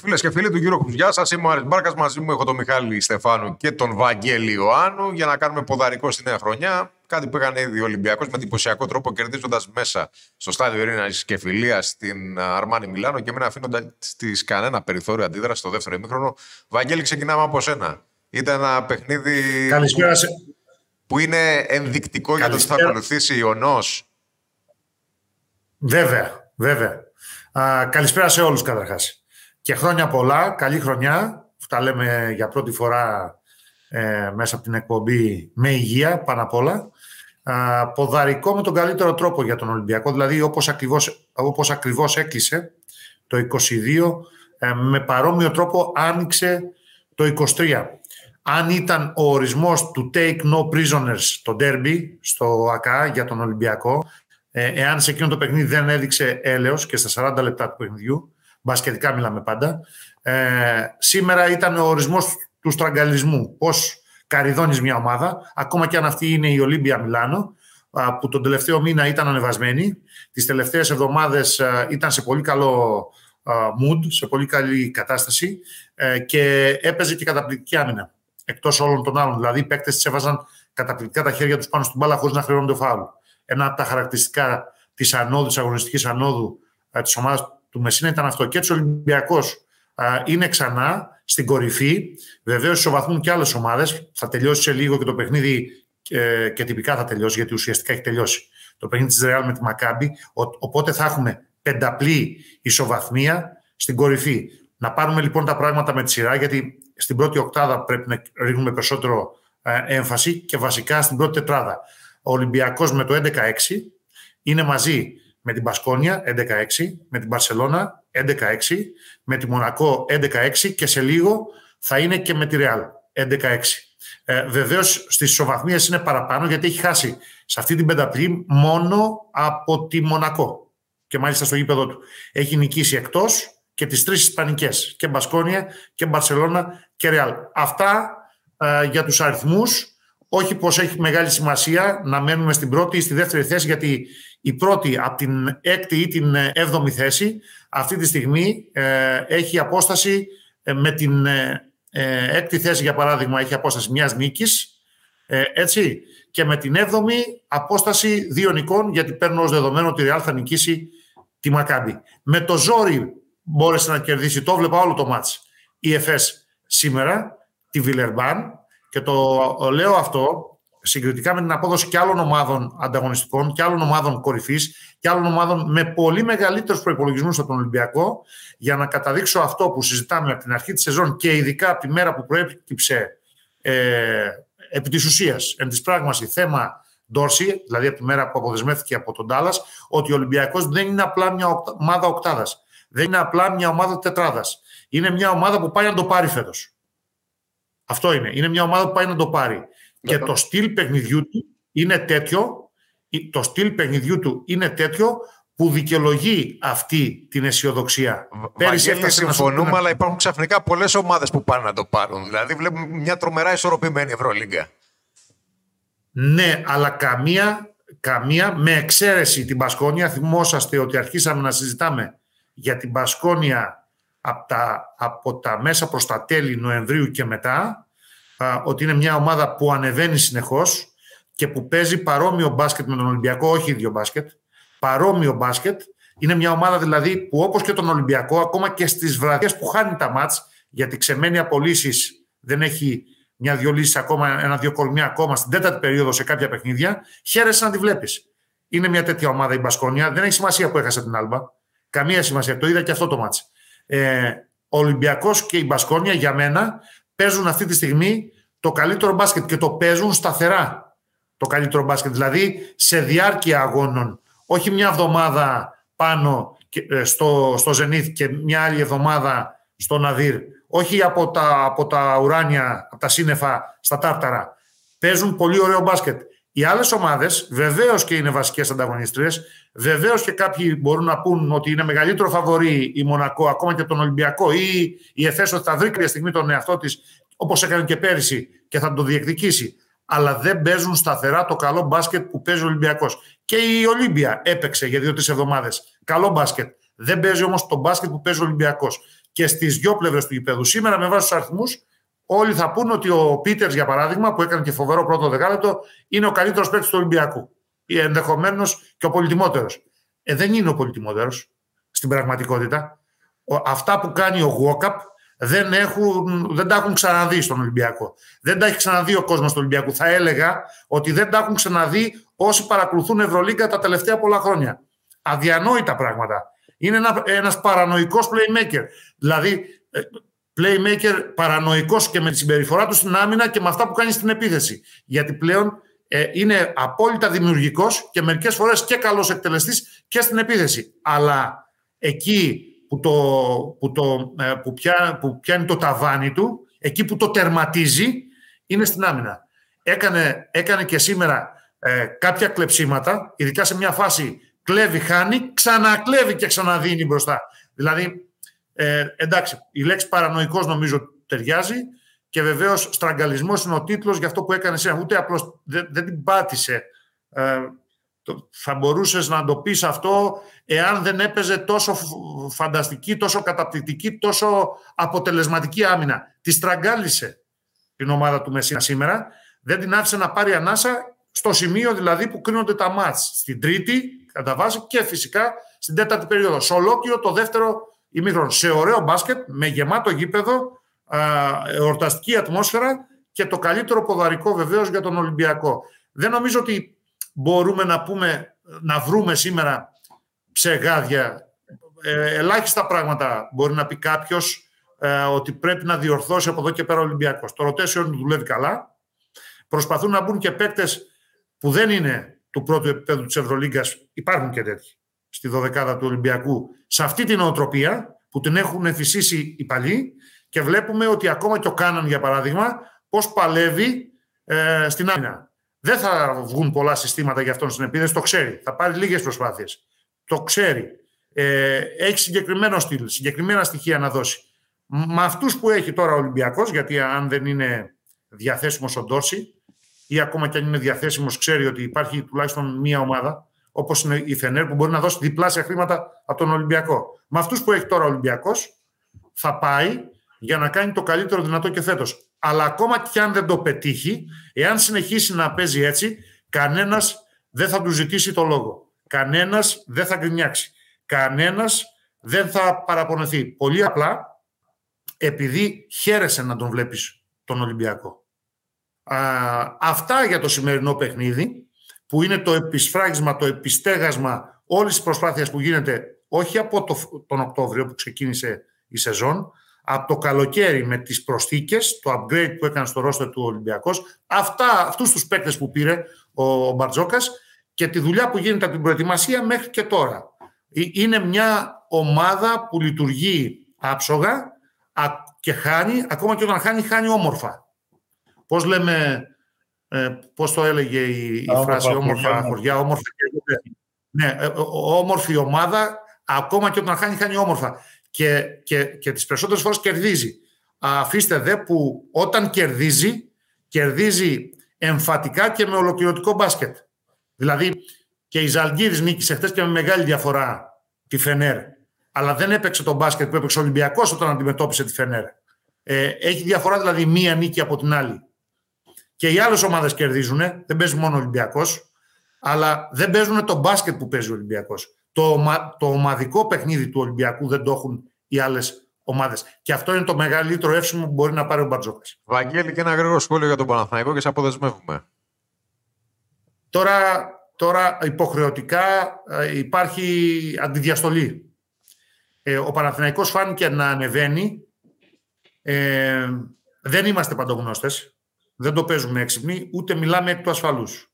Φίλες και φίλοι του Γιώργου Γεια σας, είμαι ο Άρης Μπάρκας. Μαζί μου έχω τον Μιχάλη Στεφάνου και τον Βαγγέλη Ιωάννου για να κάνουμε ποδαρικό στη νέα χρονιά. Κάτι που έκανε ήδη ο Ολυμπιακός με εντυπωσιακό τρόπο, κερδίζοντας μέσα στο στάδιο Ειρήνα και Φιλίας στην Αρμάνι Μιλάνο και μην αφήνοντα της κανένα περιθώριο αντίδραση στο δεύτερο ημίχρονο. Βαγγέλη, ξεκινάμε από σένα. Ήταν ένα παιχνίδι Καλησπέρα σε... που είναι ενδεικτικό για το τι θα ακολουθήσει ο Νός. Βέβαια, βέβαια. Α, καλησπέρα σε όλους καταρχάς και χρόνια πολλά, καλή χρονιά. Αυτά λέμε για πρώτη φορά ε, μέσα από την εκπομπή με υγεία πάνω απ' όλα. ποδαρικό με τον καλύτερο τρόπο για τον Ολυμπιακό, δηλαδή όπως ακριβώς, όπως ακριβώς έκλεισε το 22, ε, με παρόμοιο τρόπο άνοιξε το 23. Αν ήταν ο ορισμός του take no prisoners το derby στο ΑΚΑ για τον Ολυμπιακό, ε, εάν σε εκείνο το παιχνίδι δεν έδειξε έλεος και στα 40 λεπτά του παιχνιδιού, μπασκετικά μιλάμε πάντα. Ε, σήμερα ήταν ο ορισμός του στραγγαλισμού. Πώς καριδώνεις μια ομάδα, ακόμα και αν αυτή είναι η Ολύμπια Μιλάνο, που τον τελευταίο μήνα ήταν ανεβασμένη. Τις τελευταίες εβδομάδες ήταν σε πολύ καλό mood, σε πολύ καλή κατάσταση ε, και έπαιζε και καταπληκτική άμυνα. Εκτός όλων των άλλων. Δηλαδή οι παίκτες της έβαζαν καταπληκτικά τα χέρια τους πάνω στην μπάλα χωρίς να χρειώνονται φάουλ. Ένα από τα χαρακτηριστικά της ανόδου, της αγωνιστικής ανόδου ε, της ομάδας του Μεσίνα ήταν αυτό. Και έτσι ο Ολυμπιακός είναι ξανά στην κορυφή. Βεβαίως ισοβαθμούν και άλλες ομάδες. Θα τελειώσει σε λίγο και το παιχνίδι ε, και τυπικά θα τελειώσει, γιατί ουσιαστικά έχει τελειώσει το παιχνίδι της Ρεάλ με τη Μακάμπη. Οπότε θα έχουμε πενταπλή ισοβαθμία στην κορυφή. Να πάρουμε λοιπόν τα πράγματα με τη σειρά, γιατί στην πρώτη οκτάδα πρέπει να ρίχνουμε περισσότερο ε, έμφαση και βασικά στην πρώτη τετράδα. Ο Ολυμπιακός με το 11-6 είναι μαζί με την Πασκόνια 11-6, με την Μπαρσελώνα 11-6, με τη Μονακό 11-6 και σε λίγο θα είναι και με τη Ρεάλ 11-6. Ε, Βεβαίως στις ισοβαθμίες είναι παραπάνω γιατί έχει χάσει σε αυτή την πενταπλή μόνο από τη Μονακό. Και μάλιστα στο γήπεδο του. Έχει νικήσει εκτός και τις τρεις Ισπανικές. Και Μπασκόνια και Μπαρσελώνα και Ρεάλ. Αυτά ε, για τους αριθμούς. Όχι πως έχει μεγάλη σημασία να μένουμε στην πρώτη ή στη δεύτερη θέση, γιατί η πρώτη από την έκτη ή την έβδομη θέση αυτή τη στιγμή ε, έχει απόσταση ε, με την ε, έκτη θέση για παράδειγμα έχει απόσταση μιας νίκης έτσι και με την έβδομη απόσταση δύο νικών γιατί παίρνω ως δεδομένο ότι η Real θα νικήσει τη Μακάμπη. Με το ζόρι μπόρεσε να κερδίσει, το βλέπα όλο το μάτς η ΕΦΕΣ σήμερα, τη Βιλερμπάν και το λέω αυτό συγκριτικά με την απόδοση και άλλων ομάδων ανταγωνιστικών και άλλων ομάδων κορυφής και άλλων ομάδων με πολύ μεγαλύτερους προπολογισμού από τον Ολυμπιακό, για να καταδείξω αυτό που συζητάμε από την αρχή της σεζόν και ειδικά από τη μέρα που προέκυψε ε, επί της ουσίας, εν της πράγμαση, θέμα Ντόρση, δηλαδή από τη μέρα που αποδεσμεύτηκε από τον Τάλλας, ότι ο Ολυμπιακός δεν είναι απλά μια ομάδα οκτάδας. Δεν είναι απλά μια ομάδα τετράδας. Είναι μια ομάδα που πάει να το πάρει φέτος. Αυτό είναι. Είναι μια ομάδα που πάει να το πάρει. Και το στυλ παιχνιδιού του είναι τέτοιο, το στυλ παιχνιδιού του είναι τέτοιο που δικαιολογεί αυτή την αισιοδοξία. Πέρυσι έφτασε συμφωνούμε, αλλά υπάρχουν ξαφνικά πολλές ομάδες που πάνε να το πάρουν. Δηλαδή, βλέπουμε μια τρομερά ισορροπημένη Ευρωλίγκα. Ναι, αλλά καμία, καμία με εξαίρεση την Πασκόνια. Θυμόσαστε ότι αρχίσαμε να συζητάμε για την Πασκόνια από τα, από τα μέσα προς τα τέλη Νοεμβρίου και μετά ότι είναι μια ομάδα που ανεβαίνει συνεχώς και που παίζει παρόμοιο μπάσκετ με τον Ολυμπιακό, όχι ίδιο μπάσκετ, παρόμοιο μπάσκετ. Είναι μια ομάδα δηλαδή που όπως και τον Ολυμπιακό, ακόμα και στις βραδιές που χάνει τα μάτς, γιατί ξεμένει απολύσει δεν έχει μια-δυο λύσεις ακόμα, ένα-δυο κολμιά ακόμα στην τέταρτη περίοδο σε κάποια παιχνίδια, χαίρεσαι να τη βλέπεις. Είναι μια τέτοια ομάδα η Μπασκόνια. Δεν έχει σημασία που έχασε την Άλμπα. Καμία σημασία. Το είδα και αυτό το μάτς. Ε, ο Ολυμπιακός και η Μπασκόνια για μένα παίζουν αυτή τη στιγμή το καλύτερο μπάσκετ και το παίζουν σταθερά το καλύτερο μπάσκετ. Δηλαδή σε διάρκεια αγώνων. Όχι μια εβδομάδα πάνω ε, στο, στο Zenith και μια άλλη εβδομάδα στο Ναδύρ. Όχι από τα, από τα ουράνια, από τα σύννεφα στα τάρταρα. Παίζουν πολύ ωραίο μπάσκετ. Οι άλλες ομάδες βεβαίως και είναι βασικές ανταγωνιστρίε. Βεβαίως και κάποιοι μπορούν να πούν ότι είναι μεγαλύτερο φαβορή η Μονακό, ακόμα και τον Ολυμπιακό, ή η Εφέσο θα βρει κάποια στιγμή τον εαυτό της, όπως έκανε και πέρυσι, και θα το διεκδικήσει. Αλλά δεν παίζουν σταθερά το καλό μπάσκετ που παίζει ο Ολυμπιακός. Και η Ολύμπια έπαιξε για δύο-τρεις εβδομάδες. Καλό μπάσκετ. Δεν παίζει όμως το μπάσκετ που παίζει ο Ολυμπιακός. Και και στις δυο πλευρές του γηπέδου. Σήμερα, με βάση τους αριθμούς, όλοι θα πούν ότι ο Πίτερς, για παράδειγμα, που έκανε και φοβερό πρώτο δεκάλεπτο, είναι ο καλύτερος παίκτης του Ολυμπιακού. Ή ενδεχομένως και ο πολυτιμότερος. Ε, δεν είναι ο πολυτιμότερος στην πραγματικότητα. Αυτά που κάνει ο Γουόκαπ δεν, έχουν, δεν τα έχουν ξαναδεί στον Ολυμπιακό. Δεν τα έχει ξαναδεί ο κόσμος του Ολυμπιακού. Θα έλεγα ότι δεν τα έχουν ξαναδεί όσοι παρακολουθούν Ευρωλίγκα τα τελευταία πολλά χρόνια. Αδιανόητα πράγματα. Είναι ένα, ένας παρανοϊκός playmaker. Δηλαδή, ε, playmaker παρανοϊκός και με τη συμπεριφορά του στην άμυνα και με αυτά που κάνει στην επίθεση. Γιατί πλέον ε, είναι απόλυτα δημιουργικός και μερικές φορές και καλός εκτελεστής και στην επίθεση. Αλλά εκεί που, το, που, το, ε, που, πια, που πιάνει το ταβάνι του, εκεί που το τερματίζει, είναι στην άμυνα. Έκανε, έκανε και σήμερα ε, κάποια κλεψίματα, ειδικά σε μια φάση κλέβει, χάνει, ξανακλέβει και ξαναδίνει μπροστά. Δηλαδή, ε, εντάξει, η λέξη παρανοϊκός νομίζω ταιριάζει και βεβαίως στραγγαλισμός είναι ο τίτλος για αυτό που έκανες σήμερα. Ούτε απλώς δεν, δεν την πάτησε. Ε, θα μπορούσες να το πεις αυτό εάν δεν έπαιζε τόσο φανταστική, τόσο καταπληκτική, τόσο αποτελεσματική άμυνα. Τη στραγγάλισε την ομάδα του Μεσίνα σήμερα. Δεν την άφησε να πάρει ανάσα στο σημείο δηλαδή που κρίνονται τα μάτς. Στην τρίτη, κατά βάση, και φυσικά στην τέταρτη περίοδο. Σε ολόκληρο το δεύτερο ημίχρονο. Σε ωραίο μπάσκετ, με γεμάτο γήπεδο, εορταστική ατμόσφαιρα και το καλύτερο ποδαρικό βεβαίως για τον Ολυμπιακό. Δεν νομίζω ότι μπορούμε να πούμε, να βρούμε σήμερα ψεγάδια. Ε, ελάχιστα πράγματα μπορεί να πει κάποιος ε, ότι πρέπει να διορθώσει από εδώ και πέρα ο Ολυμπιακός. Το rotation δουλεύει καλά. Προσπαθούν να μπουν και παίκτες που δεν είναι του πρώτου επίπεδου της Ευρωλίγκας. Υπάρχουν και τέτοιοι στη δωδεκάδα του Ολυμπιακού. Σε αυτή την νοοτροπία που την έχουν αφήσει οι παλιοί και βλέπουμε ότι ακόμα και ο Κάναν, για παράδειγμα, πώς παλεύει ε, στην άμυνα. Δεν θα βγουν πολλά συστήματα για αυτόν στην επίθεση, το ξέρει. Θα πάρει λίγες προσπάθειες. Το ξέρει. Ε, έχει συγκεκριμένο στυλ, συγκεκριμένα στοιχεία να δώσει. Με αυτούς που έχει τώρα ο Ολυμπιακός, γιατί αν δεν είναι διαθέσιμος ο Ντόρση, ή ακόμα και αν είναι διαθέσιμος, ξέρει ότι υπάρχει τουλάχιστον μία ομάδα, όπως είναι η Φενέρ, που μπορεί να δώσει διπλάσια χρήματα από τον Ολυμπιακό. Με αυτούς που έχει τώρα ο Ολυμπιακός, θα πάει για να κάνει το καλύτερο δυνατό και φέτος. Αλλά ακόμα και αν δεν το πετύχει, εάν συνεχίσει να παίζει έτσι, κανένας δεν θα του ζητήσει το λόγο. Κανένας δεν θα γκρινιάξει. Κανένας δεν θα παραπονεθεί. Πολύ απλά επειδή χαίρεσε να τον βλέπεις τον Ολυμπιακό. Α, αυτά για το σημερινό παιχνίδι που είναι το επισφράγισμα, το επιστέγασμα όλης της προσπάθειας που γίνεται όχι από το, τον Οκτώβριο που ξεκίνησε η σεζόν από το καλοκαίρι με τις προσθήκες, το upgrade που έκανε στο ρόστερ του Ολυμπιακός, αυτά, αυτούς τους παίκτες που πήρε ο Μπαρτζόκας και τη δουλειά που γίνεται από την προετοιμασία μέχρι και τώρα. Ε, είναι μια ομάδα που λειτουργεί άψογα και χάνει, ακόμα και όταν χάνει, χάνει όμορφα. Πώς λέμε, ε, πώς το έλεγε η, η φράση όμορφα χωριά, όμορφα ναι, ε, όμορφη ομάδα, ακόμα και όταν χάνει, χάνει όμορφα και, και, και τις περισσότερες φορές κερδίζει. Αφήστε δε που όταν κερδίζει, κερδίζει εμφατικά και με ολοκληρωτικό μπάσκετ. Δηλαδή και η Ζαλγκύρης νίκησε χθες και με μεγάλη διαφορά τη Φενέρ. Αλλά δεν έπαιξε τον μπάσκετ που έπαιξε ο Ολυμπιακός όταν αντιμετώπισε τη Φενέρ. Ε, έχει διαφορά δηλαδή μία νίκη από την άλλη. Και οι άλλες ομάδες κερδίζουν, δεν παίζει μόνο ο Ολυμπιακός, αλλά δεν παίζουν το μπάσκετ που παίζει ο Ολυμπιακός. Το, το ομαδικό παιχνίδι του Ολυμπιακού δεν το έχουν οι άλλες ομάδες. Και αυτό είναι το μεγαλύτερο εύσημο που μπορεί να πάρει ο Μπαρτζόκας. Βαγγέλη, και ένα γρήγορο σχόλιο για τον Παναθηναϊκό και σε αποδεσμεύουμε. Τώρα, τώρα υποχρεωτικά ε, υπάρχει αντιδιαστολή. Ε, ο Παναθηναϊκός φάνηκε να ανεβαίνει. Ε, δεν είμαστε παντογνώστες. Δεν το παίζουμε έξυπνοι, ούτε μιλάμε εκ του ασφαλούς.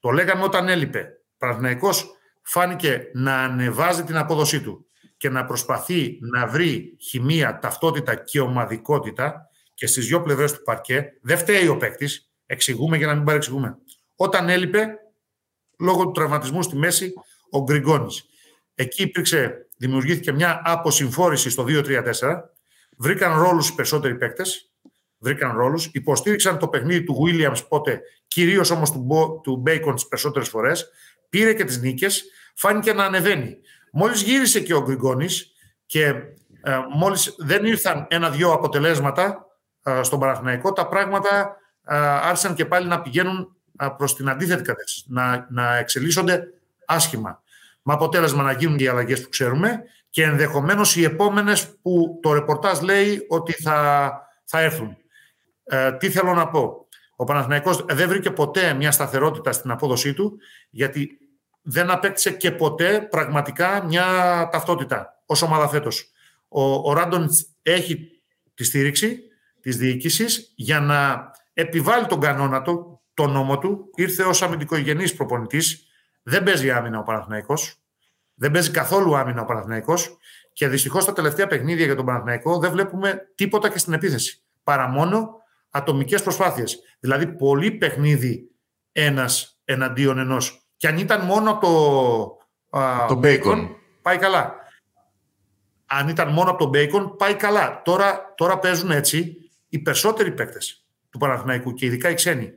Το λέγαμε όταν έλειπε. Ο Παναθηναϊκός φάνηκε να ανεβάζει την απόδοσή του και να προσπαθεί να βρει χημεία, ταυτότητα και ομαδικότητα και στις δυο πλευρές του παρκέ, δεν φταίει ο παίκτης, εξηγούμε για να μην παρεξηγούμε. Όταν έλειπε, λόγω του τραυματισμού στη μέση, ο Γκριγκόνης. Εκεί υπήρξε, δημιουργήθηκε μια αποσυμφόρηση στο 2-3-4, βρήκαν ρόλους οι περισσότεροι παίκτες, βρήκαν ρόλους, υποστήριξαν το παιχνίδι του Williams πότε, κυρίως όμως του, του Bacon τις περισσότερες φορές, πήρε και τις νίκες, φάνηκε να ανεβαίνει. Μόλις γύρισε και ο Γκριγκόνης και ε, μόλις δεν ήρθαν ένα-δυο αποτελέσματα ε, στον Παναθηναϊκό, τα πράγματα ε, άρχισαν και πάλι να πηγαίνουν προς την αντίθετη κατεύθυνση, να, να εξελίσσονται άσχημα. Με αποτέλεσμα να γίνουν οι αλλαγές που ξέρουμε και ενδεχομένως οι επόμενες που το ρεπορτάζ λέει ότι θα, θα έρθουν. Ε, τι θέλω να πω; Ο Παναθηναϊκός δεν βρήκε ποτέ μια σταθερότητα στην απόδοσή του, γιατί δεν απέκτησε και ποτέ πραγματικά μια ταυτότητα ως ομάδα φέτος. Ο, ο έχει τη στήριξη της διοίκησης για να επιβάλλει τον κανόνα του, τον νόμο του. Ήρθε ως αμυντικογενής προπονητής. Δεν παίζει άμυνα ο Παναθηναϊκός. Δεν παίζει καθόλου άμυνα ο Παναθηναϊκός. Και δυστυχώς στα τελευταία παιχνίδια για τον Παναθηναϊκό δεν βλέπουμε τίποτα και στην επίθεση. Παρά μόνο ατομικές προσπάθειες. Δηλαδή πολύ παιχνίδι ένας εναντίον ενός. Και αν ήταν μόνο το, το bacon, πάει καλά. Αν ήταν μόνο από το bacon, πάει καλά. Τώρα, τώρα παίζουν έτσι οι περισσότεροι παίκτες του Παναθηναϊκού και ειδικά οι ξένοι.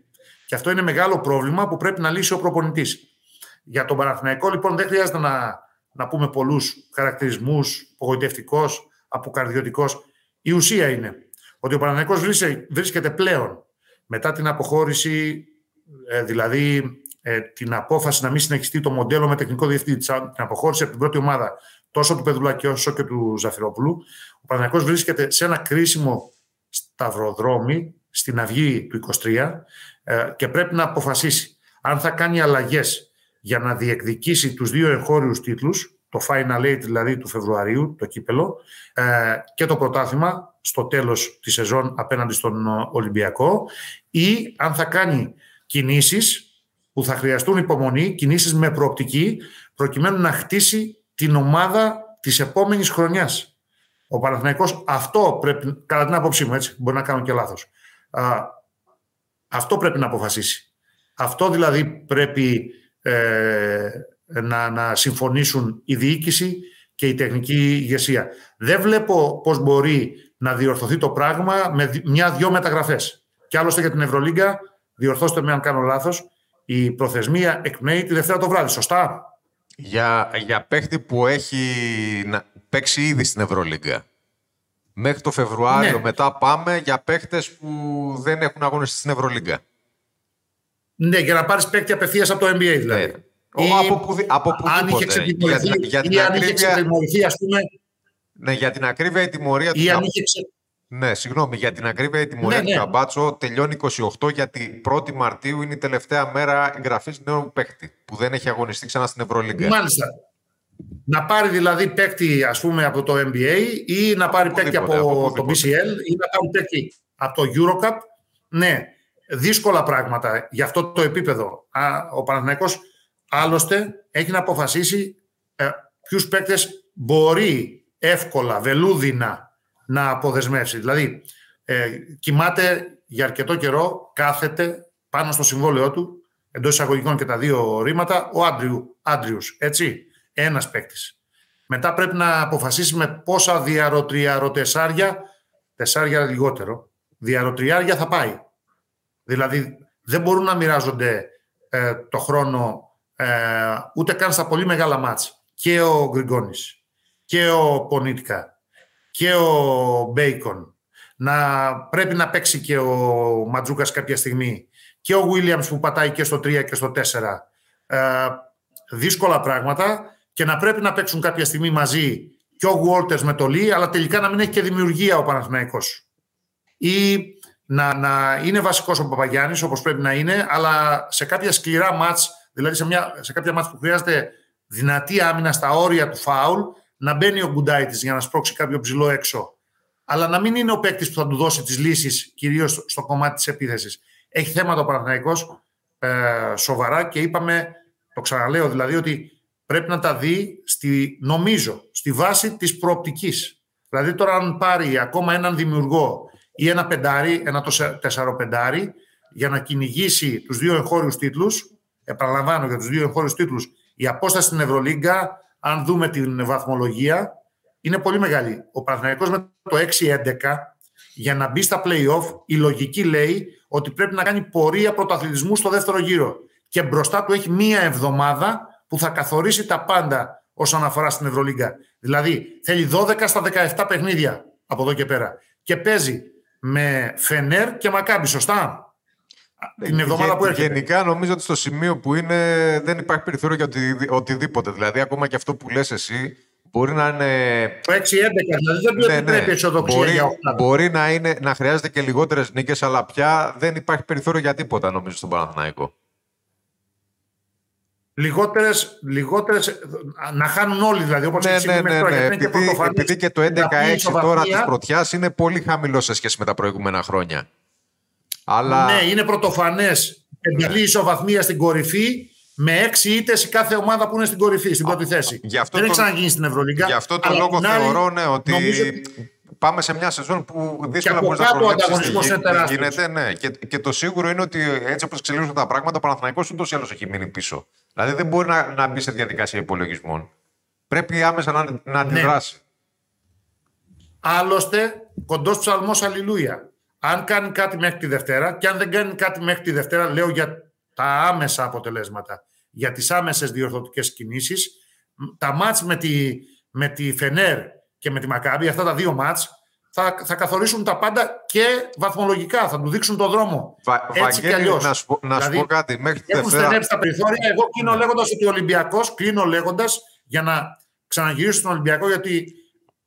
Και αυτό είναι μεγάλο πρόβλημα που πρέπει να λύσει ο προπονητής. Για τον Παναθηναϊκό, λοιπόν, δεν χρειάζεται να, να πούμε πολλούς χαρακτηρισμούς, απογοητευτικός, αποκαρδιωτικός. Η ουσία είναι ότι ο Παναθηναϊκός βρίσκεται πλέον μετά την αποχώρηση, ε, δηλαδή ε, την απόφαση να μην συνεχιστεί το μοντέλο με τεχνικό διευθυντή, την αποχώρηση από την πρώτη ομάδα τόσο του Πεδουλάκη όσο και του Ζαφυρόπουλου, ο Παναθηναϊκός βρίσκεται σε ένα κρίσιμο σταυροδρόμι στην αυγή του 23 ε, και πρέπει να αποφασίσει αν θα κάνει αλλαγές για να διεκδικήσει τους δύο εγχώριους τίτλους, το Final Eight δηλαδή του Φεβρουαρίου, το κύπελο, ε, και το πρωτάθλημα στο τέλος της σεζόν απέναντι στον Ολυμπιακό ή αν θα κάνει κινήσεις που θα χρειαστούν υπομονή, κινήσεις με προοπτική, προκειμένου να χτίσει την ομάδα της επόμενης χρονιάς. Ο Παναθηναϊκός αυτό πρέπει, κατά την άποψή μου έτσι, μπορεί να κάνω και λάθος, α, αυτό πρέπει να αποφασίσει. Αυτό δηλαδή πρέπει ε, να, να συμφωνήσουν η διοίκηση και η τεχνική ηγεσία. Δεν βλέπω πώς μπορεί να διορθωθεί το πράγμα με μια-δυο μεταγραφές. Και άλλωστε για την Ευρωλίγκα, διορθώστε με αν κάνω λάθος, η προθεσμία εκπνέει τη Δευτέρα το βράδυ, σωστά; Για, για παίχτη που έχει να, παίξει ήδη στην Ευρωλίγκα. Μέχρι το Φεβρουάριο ναι. μετά πάμε για παίχτες που δεν έχουν αγωνιστεί στην Ευρωλίγκα. Ναι, για να πάρεις παίχτη απευθείας από το NBA δηλαδή. Ναι. Ή, από, που, από αν είχε ξετιμωρηθεί, για, για την ή αν είχε ξετιμωρηθεί, ας πούμε... Ναι, για την ακρίβεια η τιμωρία του... αν είχε ξε... Ναι, συγγνώμη, για την ακρίβεια η τιμωρία ναι, του Καμπάτσο τελειώνει 28 γιατί 1η Μαρτίου είναι η τελευταία μέρα εγγραφής νέου παίκτη που δεν έχει αγωνιστεί ξανά στην Ευρωλίγκα. Μάλιστα. Να πάρει δηλαδή παίκτη ας πούμε από το NBA ή να πάρει παίκτη από, από το BCL ή να πάρει παίκτη από το Eurocup. Ναι, δύσκολα πράγματα για αυτό το επίπεδο. Ο Παναθηναϊκός άλλωστε έχει να αποφασίσει ε, ποιους παίκτες μπορεί εύκολα, βελούδινα να αποδεσμεύσει. Δηλαδή, ε, κοιμάται για αρκετό καιρό, κάθεται πάνω στο συμβόλαιό του, εντός εισαγωγικών και τα δύο ρήματα, ο Άντριου, Άντριους, έτσι, ένας παίκτης. Μετά πρέπει να αποφασίσει με πόσα διαρροτριαροτεσάρια, τεσάρια λιγότερο, διαρροτριάρια θα πάει. Δηλαδή, δεν μπορούν να μοιράζονται ε, το χρόνο ε, ούτε καν στα πολύ μεγάλα μάτς. Και ο Γκριγκόνης και ο Πονίτικα και ο Μπέικον, να πρέπει να παίξει και ο Ματζούκας κάποια στιγμή και ο Βίλιαμς που πατάει και στο 3 και στο 4. Ε, δύσκολα πράγματα και να πρέπει να παίξουν κάποια στιγμή μαζί και ο Γουόλτερς με το Λί, αλλά τελικά να μην έχει και δημιουργία ο Παναθηναϊκός. Ή να, να είναι βασικός ο Παπαγιάννης, όπως πρέπει να είναι, αλλά σε κάποια σκληρά μάτς, δηλαδή σε, μια, σε κάποια μάτς που χρειάζεται δυνατή άμυνα στα όρια του φάουλ, να μπαίνει ο Γκουντάιτη για να σπρώξει κάποιο ψηλό έξω. Αλλά να μην είναι ο παίκτης που θα του δώσει τις λύσεις, κυρίως στο κομμάτι της επίθεσης. Έχει θέματα ο Παναθυναϊκό ε, σοβαρά και είπαμε, το ξαναλέω δηλαδή, ότι πρέπει να τα δει, στη, νομίζω, στη βάση της προοπτικής. Δηλαδή, τώρα, αν πάρει ακόμα έναν δημιουργό ή ένα πεντάρι, ένα τεσσαροπεντάρι, για να κυνηγήσει τους δύο εγχώριους τίτλους, επαναλαμβάνω για τους δύο εγχώριους τίτλους, η απόσταση στην Ευρωλίγκα αν δούμε την βαθμολογία, είναι πολύ μεγάλη. Ο Παναθηναϊκός με το 6-11 για να μπει στα play-off, η λογική λέει ότι πρέπει να κάνει πορεία πρωταθλητισμού στο δεύτερο γύρο. Και μπροστά του έχει μία εβδομάδα που θα καθορίσει τα πάντα όσον αφορά στην Ευρωλίγκα. Δηλαδή θέλει 12 στα 17 παιχνίδια από εδώ και πέρα. Και παίζει με Φενέρ και Μακάμπι, σωστά; Την εβδομάδα που έρχεται. Γενικά νομίζω ότι στο σημείο που είναι δεν υπάρχει περιθώριο για οτι, οτιδήποτε. Δηλαδή ακόμα και αυτό που λες εσύ μπορεί να είναι... Το 6-11, δηλαδή δεν ναι, επιτρέπει ναι. αισιοδοξία μπορεί, για Μπορεί να, είναι, να χρειάζεται και λιγότερες νίκες, αλλά πια δεν υπάρχει περιθώριο για τίποτα νομίζω στον Παναθηναϊκό. Λιγότερες, λιγότερες, να χάνουν όλοι δηλαδή. Όπως ναι, ναι, ναι, ναι. Επειδή, και επειδή και το 11-6 τώρα της πρωτιάς είναι πολύ χαμηλός σε σχέση με τα προηγούμενα χρόνια. Αλλά... Ναι, είναι πρωτοφανές. Εντελή ισοβαθμία στην κορυφή με έξι ήττες η κάθε ομάδα που είναι στην κορυφή, στην πρώτη θέση. Γι αυτό Δεν το... έχει ξαναγίνει στην Ευρωλίγκα. Γι' αυτό το λόγο θεωρώ ναι, ότι πάμε σε μια σεζόν που δύσκολα μπορεί να προβλέψει τι γίνεται. Ναι. Και, και το σίγουρο είναι ότι έτσι όπως εξελίσσονται τα πράγματα, ο Παναθηναϊκός ούτως ή άλλως έχει μείνει πίσω. Δηλαδή δεν μπορεί να, να μπει σε διαδικασία υπολογισμών. Πρέπει άμεσα να, να αντιδράσει. Ναι. Άλλωστε, κοντός ψαλμός Αλληλούια. Αν κάνει κάτι μέχρι τη Δευτέρα και αν δεν κάνει κάτι μέχρι τη Δευτέρα, λέω για τα άμεσα αποτελέσματα, για τις άμεσες διορθωτικές κινήσεις, τα μάτς με τη, με τη Φενέρ και με τη Μακάμπη, αυτά τα δύο μάτς, θα, θα καθορίσουν τα πάντα και βαθμολογικά, θα του δείξουν τον δρόμο. Βα, Έτσι και αλλιώς. Να, σου, να δηλαδή, πω κάτι. Μέχρι τη έχουν Δευτέρα... στενέψει τα περιθώρια. Εγώ κλείνω λέγοντας ότι ο Ολυμπιακός, κλείνω λέγοντας για να ξαναγυρίσω στον Ολυμπιακό, γιατί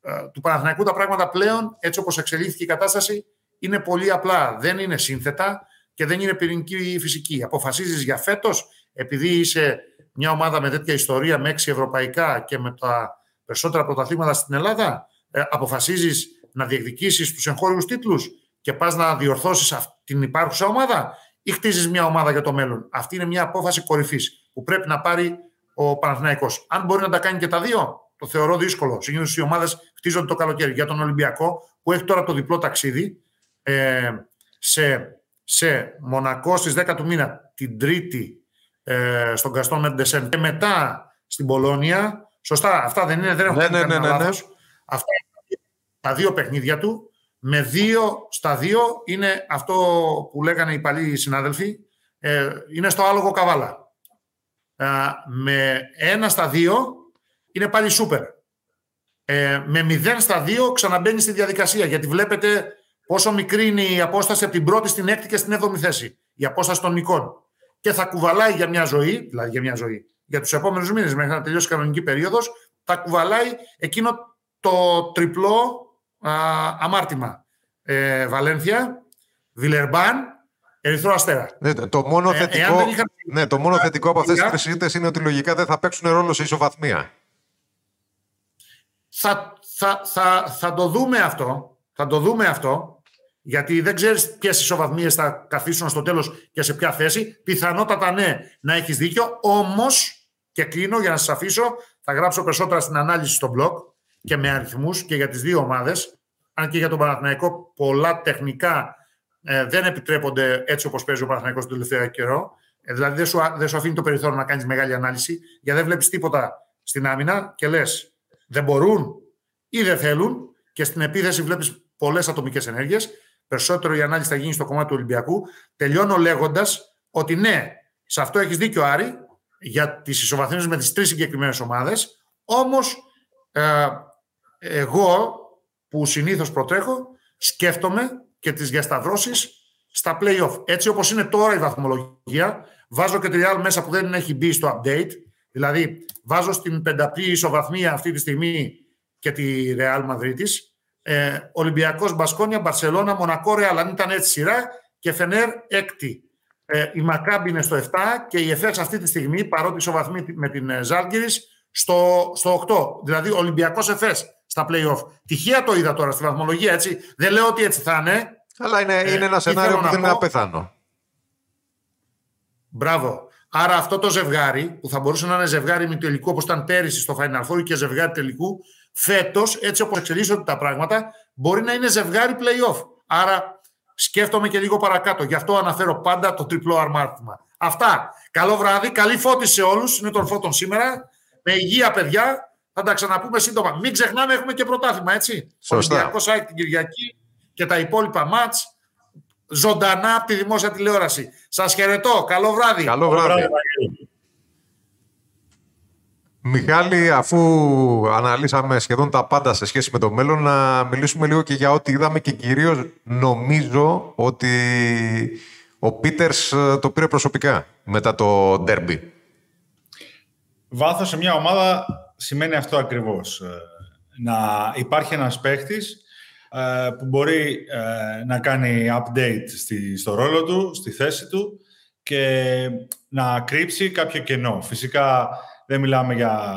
ε, του Παναθηναϊκού τα πράγματα πλέον, έτσι όπως εξελίχθηκε η κατάσταση, είναι πολύ απλά. Δεν είναι σύνθετα και δεν είναι πυρηνική φυσική. Αποφασίζεις για φέτος, επειδή είσαι μια ομάδα με τέτοια ιστορία, με έξι ευρωπαϊκά και με τα περισσότερα πρωταθλήματα στην Ελλάδα, ε, αποφασίζεις να διεκδικήσεις τους εγχώριους τίτλους και πας να διορθώσεις την υπάρχουσα ομάδα, ή χτίζεις μια ομάδα για το μέλλον. Αυτή είναι μια απόφαση κορυφής που πρέπει να πάρει ο Παναθηναϊκός. Αν μπορεί να τα κάνει και τα δύο, το θεωρώ δύσκολο. Συνήθως οι ομάδες χτίζονται το καλοκαίρι. Για τον Ολυμπιακό, που έχει τώρα το διπλό ταξίδι, ε, σε, σε Μονακό στις 10 του μήνα την Τρίτη ε, στον Καστόν Μεντεσέν και μετά στην Πολώνια. Σωστά, αυτά δεν είναι, δεν έχω ναι, ναι, ναι, ναι, ναι. Αυτά τα δύο παιχνίδια του. Με δύο στα δύο είναι αυτό που λέγανε οι παλιοί συνάδελφοι, ε, είναι στο άλογο καβάλα. Ε, με ένα στα δύο είναι πάλι σούπερ. Ε, με μηδέν στα δύο ξαναμπαίνει στη διαδικασία, γιατί βλέπετε πόσο μικρή είναι η απόσταση από την πρώτη στην έκτη και στην έβδομη θέση. Η απόσταση των νικών. Και θα κουβαλάει για μια ζωή, δηλαδή για μια ζωή, για τους επόμενους μήνες μέχρι να τελειώσει η κανονική περίοδος, θα κουβαλάει εκείνο το τριπλό α, αμάρτημα. Ε, Βαλένθια, Βιλερμπάν, Ερυθρό Αστέρα. Ναι, το μόνο ε, θετικό, ε, είχα... ναι, το μόνο θετικό από αυτές τις τρεις είναι ότι λογικά δεν θα παίξουν ρόλο σε ισοβαθμία. Θα, θα, θα, θα το δούμε αυτό. Θα το δούμε αυτό γιατί δεν ξέρεις ποιες ισοβαθμίες θα καθίσουν στο τέλος και σε ποια θέση. Πιθανότατα ναι, να έχεις δίκιο. Όμως, και κλείνω για να σας αφήσω, θα γράψω περισσότερα στην ανάλυση στο blog και με αριθμούς και για τις δύο ομάδες. Αν και για τον Παναθηναϊκό, πολλά τεχνικά ε, δεν επιτρέπονται έτσι όπως παίζει ο Παναθηναϊκός τον τελευταίο καιρό. Ε, δηλαδή, δεν σου, δεν σου αφήνει το περιθώριο να κάνεις μεγάλη ανάλυση, γιατί δεν βλέπεις τίποτα στην άμυνα και λες, δεν μπορούν ή δεν θέλουν. Και στην επίθεση βλέπεις πολλές ατομικές ενέργειες περισσότερο η ανάλυση θα γίνει στο κομμάτι του Ολυμπιακού. Τελειώνω λέγοντας ότι ναι, σε αυτό έχεις δίκιο Άρη για τις ισοβαθμίσει με τις τρεις συγκεκριμένες ομάδες. Όμως, ε, εγώ που συνήθως προτρέχω, σκέφτομαι και τις διασταυρώσεις στα play-off. Έτσι όπως είναι τώρα η βαθμολογία, βάζω και τη Real μέσα που δεν έχει μπει στο update. Δηλαδή, βάζω στην πενταπλή ισοβαθμία αυτή τη στιγμή και τη Real Madrid ε, Ολυμπιακός Μπασκόνια, Μπαρσελώνα, Μονακό, Ρεάλ. Αν ήταν έτσι σειρά και Φενέρ έκτη. Ε, η Μακάμπη είναι στο 7 και η ΕΦΕΞ αυτή τη στιγμή, παρότι ισοβαθμεί με την ε, Ζάλγκυρης, στο, στο 8. Δηλαδή Ολυμπιακός ΕΦΕΣ στα play-off. Τυχαία το είδα τώρα στη βαθμολογία, έτσι. Δεν λέω ότι έτσι θα είναι. Αλλά είναι, ε, είναι ένα σενάριο που δεν είναι απεθάνο. Μπράβο. Άρα αυτό το ζευγάρι, που θα μπορούσε να είναι ζευγάρι με τελικό όπως ήταν πέρυσι στο Final Four και ζευγάρι τελικού, φέτος, έτσι όπως εξελίσσονται τα πράγματα, μπορεί να είναι ζευγάρι playoff. Άρα σκέφτομαι και λίγο παρακάτω. Γι' αυτό αναφέρω πάντα το τριπλό αρμάρτημα. Αυτά. Καλό βράδυ. Καλή φώτιση σε όλους. Είναι των φώτων σήμερα. Με υγεία, παιδιά. Θα τα ξαναπούμε σύντομα. Μην ξεχνάμε, έχουμε και πρωτάθλημα, έτσι. Σωστά. Ολυμπιακό Σάικ την Κυριακή και τα υπόλοιπα μάτς ζωντανά από τη δημόσια τηλεόραση. Σας χαιρετώ. Καλό βράδυ. Καλό βράδυ. Μιχάλη, αφού αναλύσαμε σχεδόν τα πάντα σε σχέση με το μέλλον, να μιλήσουμε λίγο και για ό,τι είδαμε και κυρίως νομίζω ότι ο Πίτερς ε, το πήρε προσωπικά μετά το ντέρμπι. Βάθος σε μια ομάδα σημαίνει αυτό ακριβώς. Ε, να υπάρχει ένας παίχτης ε, που μπορεί να κάνει update στο ρόλο του, στη θέση του και να κρύψει κάποιο κενό. Φυσικά δεν μιλάμε για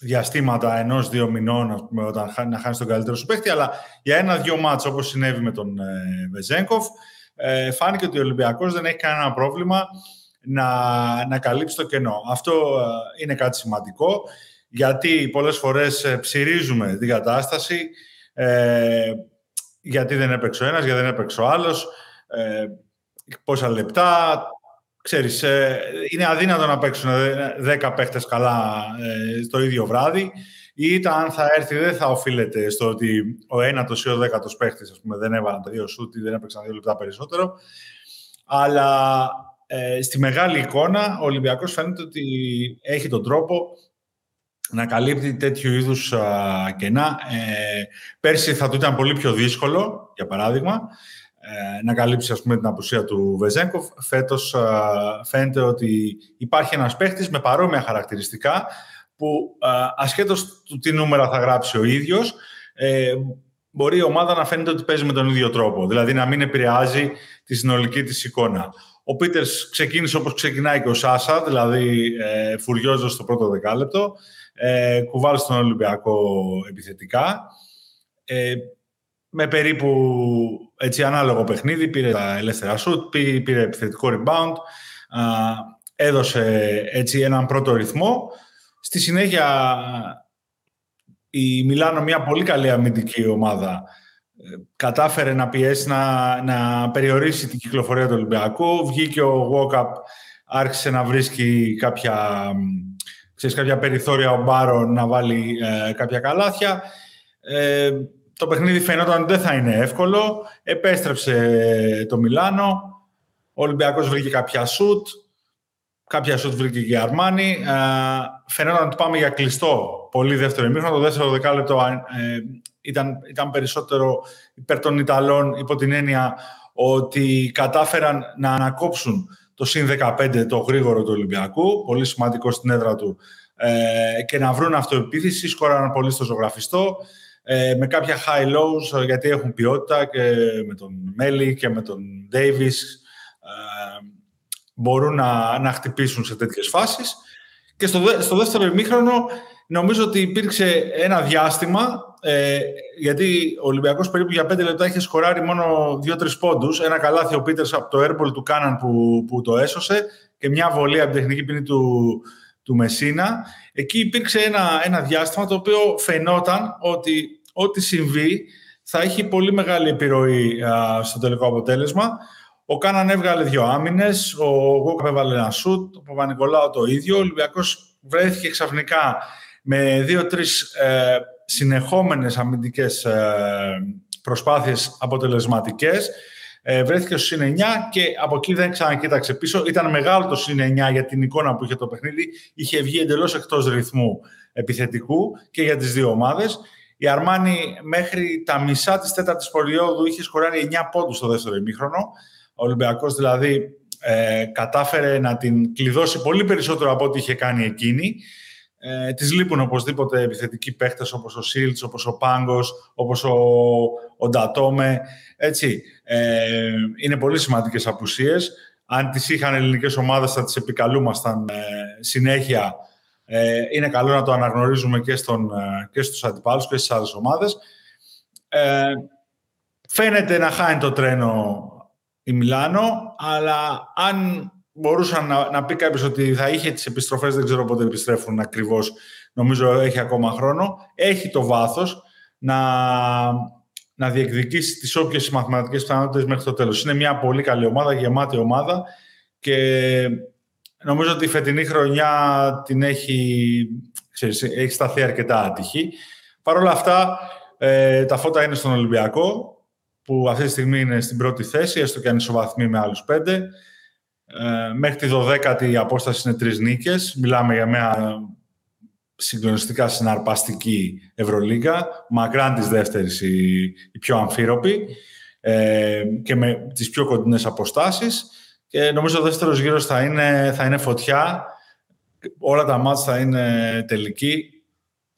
διαστήματα ενό-δύο μηνών ας πούμε, όταν να χάνεις τον καλύτερο σου παίχτη, αλλά για ένα-δύο μάτς όπως συνέβη με τον ε, Βεζέγκοφ, ε, φάνηκε ότι ο Ολυμπιακός δεν έχει κανένα πρόβλημα να, να καλύψει το κενό. Αυτό ε, είναι κάτι σημαντικό, γιατί πολλές φορές ε, ψυρίζουμε την κατάσταση, ε, γιατί δεν έπαιξε ο ένας, γιατί δεν έπαιξε ο άλλος, ε, πόσα λεπτά, ξέρεις, ε, είναι αδύνατο να παίξουν 10 παίχτες καλά ε, το ίδιο βράδυ ή τα αν θα έρθει δεν θα οφείλεται στο ότι ο ένατος ή ο δέκατος παίχτης ας πούμε, δεν έβαλαν τα δύο σούτ ή δεν έπαιξαν δύο λεπτά περισσότερο. Αλλά ε, στη μεγάλη εικόνα ο Ολυμπιακός φαίνεται ότι έχει τον τρόπο να καλύπτει τέτοιου είδους κενά. Ε, πέρσι θα του ήταν πολύ πιο δύσκολο, για παράδειγμα, ε, να καλύψει ας πούμε, την απουσία του Βεζέγκοφ. Φέτος ε, φαίνεται ότι υπάρχει ένας παίχτης με παρόμοια χαρακτηριστικά που ε, ασχέτως του τι νούμερα θα γράψει ο ίδιος, μπορεί η ομάδα να φαίνεται ότι παίζει με τον ίδιο τρόπο, δηλαδή να μην επηρεάζει τη συνολική της εικόνα. Ο Πίτερς ξεκίνησε όπως ξεκινάει και ο Σάσα, δηλαδή ε, στο πρώτο δεκάλεπτο, ε, κουβάλει στον Ολυμπιακό επιθετικά με περίπου έτσι, ανάλογο παιχνίδι, πήρε τα ελεύθερα σουτ, πήρε επιθετικό rebound, έδωσε έτσι έναν πρώτο ρυθμό. Στη συνέχεια η Μιλάνο, μια πολύ καλή αμυντική ομάδα, ε, κατάφερε να πιέσει, να, να περιορίσει την κυκλοφορία του Ολυμπιακού. Βγήκε ο Walkup, άρχισε να βρίσκει κάποια, ξέρεις, κάποια περιθώρια ο Μπάρο να βάλει ε, κάποια καλάθια. Ε, το παιχνίδι φαινόταν ότι δεν θα είναι εύκολο. Επέστρεψε το Μιλάνο. Ο Ολυμπιακός βρήκε κάποια σουτ. Κάποια σουτ βρήκε και η Αρμάνη. Ε, φαινόταν ότι πάμε για κλειστό. Πολύ δεύτερο ημίχρονο. Το δεύτερο δεκάλεπτο ε, ήταν, ήταν περισσότερο υπέρ των Ιταλών υπό την έννοια ότι κατάφεραν να ανακόψουν το συν 15 το γρήγορο του Ολυμπιακού, πολύ σημαντικό στην έδρα του, ε, και να βρουν αυτοεπίθεση, σκόραν πολύ στο ζωγραφιστό ε, με κάποια high lows, γιατί έχουν ποιότητα και με τον Μέλι και με τον Davis ε, μπορούν να, να χτυπήσουν σε τέτοιες φάσεις. Και στο, στο δεύτερο ημίχρονο νομίζω ότι υπήρξε ένα διάστημα, ε, γιατί ο Ολυμπιακός περίπου για πέντε λεπτά είχε σκοράρει μόνο δύο-τρεις πόντους. Ένα καλάθι ο Πίτερς από το airball του Κάναν που, που το έσωσε και μια βολή από την τεχνική ποινή του, του Μεσίνα. Εκεί υπήρξε ένα, ένα διάστημα το οποίο φαινόταν ότι ό,τι συμβεί θα έχει πολύ μεγάλη επιρροή στο τελικό αποτέλεσμα. Ο Κάναν έβγαλε δύο άμυνες, ο Γκόκαπ έβαλε ένα σουτ, ο Παπα-Νικολάου το ίδιο. Ο Ολυμπιακός βρέθηκε ξαφνικά με δύο-τρεις ε, συνεχόμενες αμυντικές ε, προσπάθειες αποτελεσματικές. Ε, βρέθηκε στο συν 9 και από εκεί δεν ξανακοίταξε πίσω. Ήταν μεγάλο το συν 9 για την εικόνα που είχε το παιχνίδι. Είχε βγει εντελώς εκτός ρυθμού επιθετικού και για τις δύο ομάδες. Η Αρμάνη μέχρι τα μισά της τέταρτης περίοδου είχε σκοράρει 9 πόντους στο δεύτερο ημίχρονο. Ο Ολυμπιακός δηλαδή ε, κατάφερε να την κλειδώσει πολύ περισσότερο από ό,τι είχε κάνει εκείνη. Ε, της λείπουν οπωσδήποτε επιθετικοί παίχτες όπως ο Σίλτς, όπως ο Πάγκος, όπως ο, ο Ντατόμε. Έτσι, ε, είναι πολύ σημαντικές απουσίες. Αν τις είχαν ελληνικές ομάδες θα τις επικαλούμασταν ε, συνέχεια ε, είναι καλό να το αναγνωρίζουμε και, στον, ε, και στους αντιπάλους και στις άλλες ομάδες. Ε, φαίνεται να χάνει το τρένο η Μιλάνο, αλλά αν μπορούσαν να, να πει κάποιος ότι θα είχε τις επιστροφές, δεν ξέρω πότε επιστρέφουν ακριβώς, νομίζω έχει ακόμα χρόνο, έχει το βάθος να, να διεκδικήσει τις όποιες μαθηματικές πιθανότητες μέχρι το τέλος. Είναι μια πολύ καλή ομάδα, γεμάτη ομάδα και Νομίζω ότι η φετινή χρονιά την έχει, ξέρεις, έχει σταθεί αρκετά άτυχη. Παρ' όλα αυτά, ε, τα φώτα είναι στον Ολυμπιακό, που αυτή τη στιγμή είναι στην πρώτη θέση, έστω και αν ισοβαθμεί με άλλους πέντε. Ε, μέχρι τη 12η η απόσταση είναι τρεις νίκες. Μιλάμε για μια συγκλονιστικά συναρπαστική Ευρωλίγα, μακράν της δεύτερης η, η πιο αμφίροπη ε, και με τις πιο κοντινές αποστάσεις και νομίζω ο δεύτερος γύρος θα είναι, θα είναι φωτιά, όλα τα μάτια θα είναι τελική.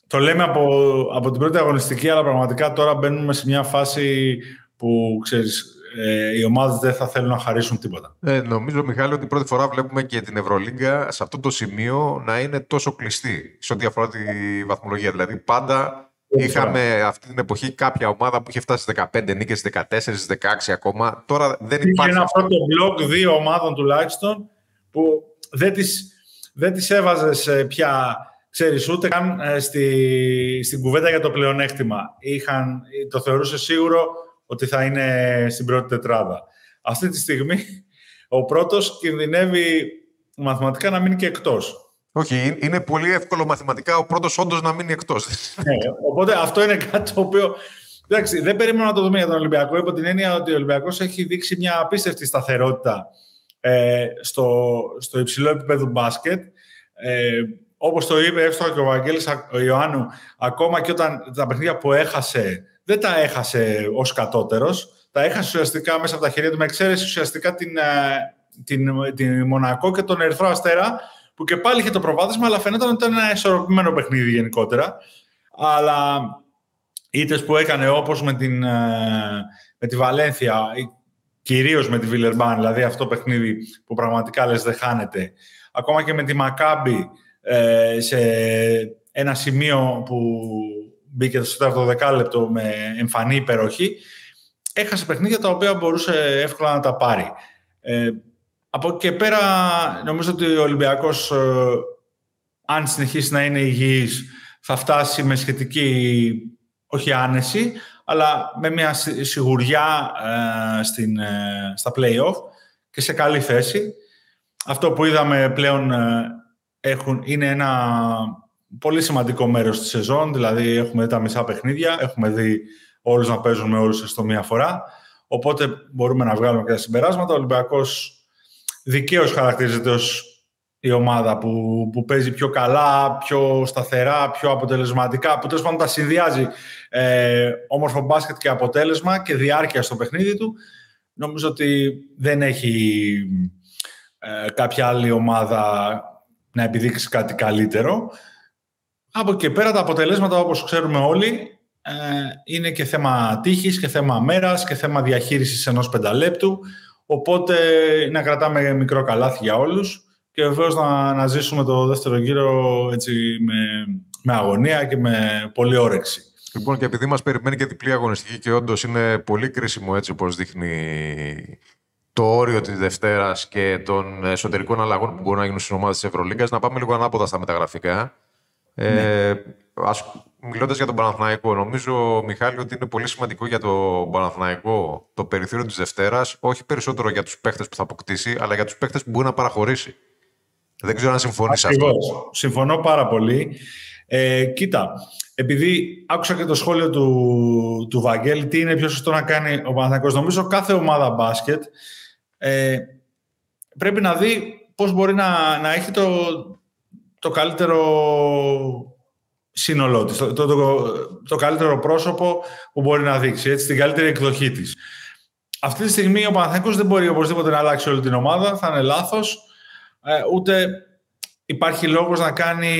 Το λέμε από, από την πρώτη αγωνιστική, αλλά πραγματικά τώρα μπαίνουμε σε μια φάση που, ξέρεις, ε, οι ομάδες δεν θα θέλουν να χαρίσουν τίποτα. Ε, νομίζω, Μιχάλη, ότι πρώτη φορά βλέπουμε και την Ευρωλίγκα σε αυτό το σημείο να είναι τόσο κλειστή σε ό,τι αφορά τη βαθμολογία. Δηλαδή, πάντα είχαμε αυτή την εποχή κάποια ομάδα που είχε φτάσει στι 15 νίκες, 14, 16 ακόμα. Τώρα δεν υπάρχει. Είχε ένα πρώτο μπλοκ δύο ομάδων τουλάχιστον που δεν τις, δεν τις έβαζες ε, πια ξέρεις, ούτε καν ε, στη, στην κουβέντα για το πλεονέκτημα. Είχαν, το θεωρούσε σίγουρο ότι θα είναι στην πρώτη τετράδα. Αυτή τη στιγμή ο πρώτος κινδυνεύει μαθηματικά να μείνει και εκτός. Όχι, είναι πολύ εύκολο μαθηματικά ο πρώτος όντως να μείνει εκτός. Ναι, οπότε αυτό είναι κάτι το οποίο... Εντάξει, δεν περίμενα να το δούμε για τον Ολυμπιακό, υπό την έννοια ότι ο Ολυμπιακός έχει δείξει μια απίστευτη σταθερότητα ε, στο, στο υψηλό επίπεδο μπάσκετ. Ε, όπως το είπε εύστοχα και ο Βαγγέλης ο Ιωάννου, ακόμα και όταν τα παιχνίδια που έχασε δεν τα έχασε ως κατώτερος, τα έχασε ουσιαστικά μέσα από τα χέρια του, με εξαίρεση ουσιαστικά την, ε, την, την Μονακό και τον Ερυθρό Αστέρα, που και πάλι είχε το προβάδισμα, αλλά φαίνεται ότι ήταν ένα ισορροπημένο παιχνίδι γενικότερα. Αλλά είτε που έκανε όπως με, την, ε, με τη Βαλένθια, κυρίως με τη Βιλερμπάν, δηλαδή αυτό το παιχνίδι που πραγματικά λες δεν χάνεται. Ακόμα και με τη Μακάμπη, ε, σε ένα σημείο που μπήκε στο τέταρτο δεκάλεπτο με εμφανή υπεροχή, έχασε παιχνίδια τα οποία μπορούσε εύκολα να τα πάρει. Ε, από εκεί και πέρα νομίζω ότι ο Ολυμπιακός ε, αν συνεχίσει να είναι υγιής θα φτάσει με σχετική όχι άνεση αλλά με μια σιγουριά ε, στην, ε, στα play-off και σε καλή θέση. Αυτό που είδαμε πλέον έχουν, είναι ένα πολύ σημαντικό μέρος της σεζόν, δηλαδή έχουμε δει τα μισά παιχνίδια, έχουμε δει όλους να παίζουν με όλους στο μία φορά, οπότε μπορούμε να βγάλουμε και τα συμπεράσματα. Ο Ολυμπιακός δικαίως χαρακτηρίζεται ως η ομάδα που, που παίζει πιο καλά, πιο σταθερά, πιο αποτελεσματικά, που τέλος πάντων τα συνδυάζει ε, όμορφο μπάσκετ και αποτέλεσμα και διάρκεια στο παιχνίδι του. Νομίζω ότι δεν έχει ε, κάποια άλλη ομάδα να επιδείξει κάτι καλύτερο. Από εκεί πέρα τα αποτελέσματα, όπως ξέρουμε όλοι, ε, είναι και θέμα τύχης και θέμα μέρας και θέμα διαχείρισης ενός πενταλέπτου. Οπότε να κρατάμε μικρό καλάθι για όλους και βεβαίως να, να ζήσουμε το δεύτερο γύρο έτσι, με, με αγωνία και με πολύ όρεξη. Λοιπόν, και επειδή μας περιμένει και διπλή αγωνιστική και όντως είναι πολύ κρίσιμο έτσι όπως δείχνει το όριο της Δευτέρας και των εσωτερικών αλλαγών που μπορούν να γίνουν στις ομάδες της Ευρωλίγκας, να πάμε λίγο ανάποδα στα μεταγραφικά. Ε, ναι. ας, μιλώντας για τον Παναθηναϊκό, νομίζω, Μιχάλη, ότι είναι πολύ σημαντικό για τον Παναθηναϊκό το περιθώριο της Δευτέρας, όχι περισσότερο για τους παίχτες που θα αποκτήσει, αλλά για τους παίχτες που μπορεί να παραχωρήσει. Δεν ξέρω αν συμφωνείς αυτό. Συμφωνώ πάρα πολύ. Ε, κοίτα, επειδή άκουσα και το σχόλιο του, του Βαγγέλη, τι είναι πιο σωστό να κάνει ο Παναθηναϊκός. Νομίζω κάθε ομάδα μπάσκετ ε, πρέπει να δει πώς μπορεί να, να έχει το, το καλύτερο σύνολό της, το, το, το, καλύτερο πρόσωπο που μπορεί να δείξει, έτσι, την καλύτερη εκδοχή της. Αυτή τη στιγμή ο Παναθηναϊκός δεν μπορεί οπωσδήποτε να αλλάξει όλη την ομάδα, θα είναι λάθος, ε, ούτε υπάρχει λόγος να, κάνει,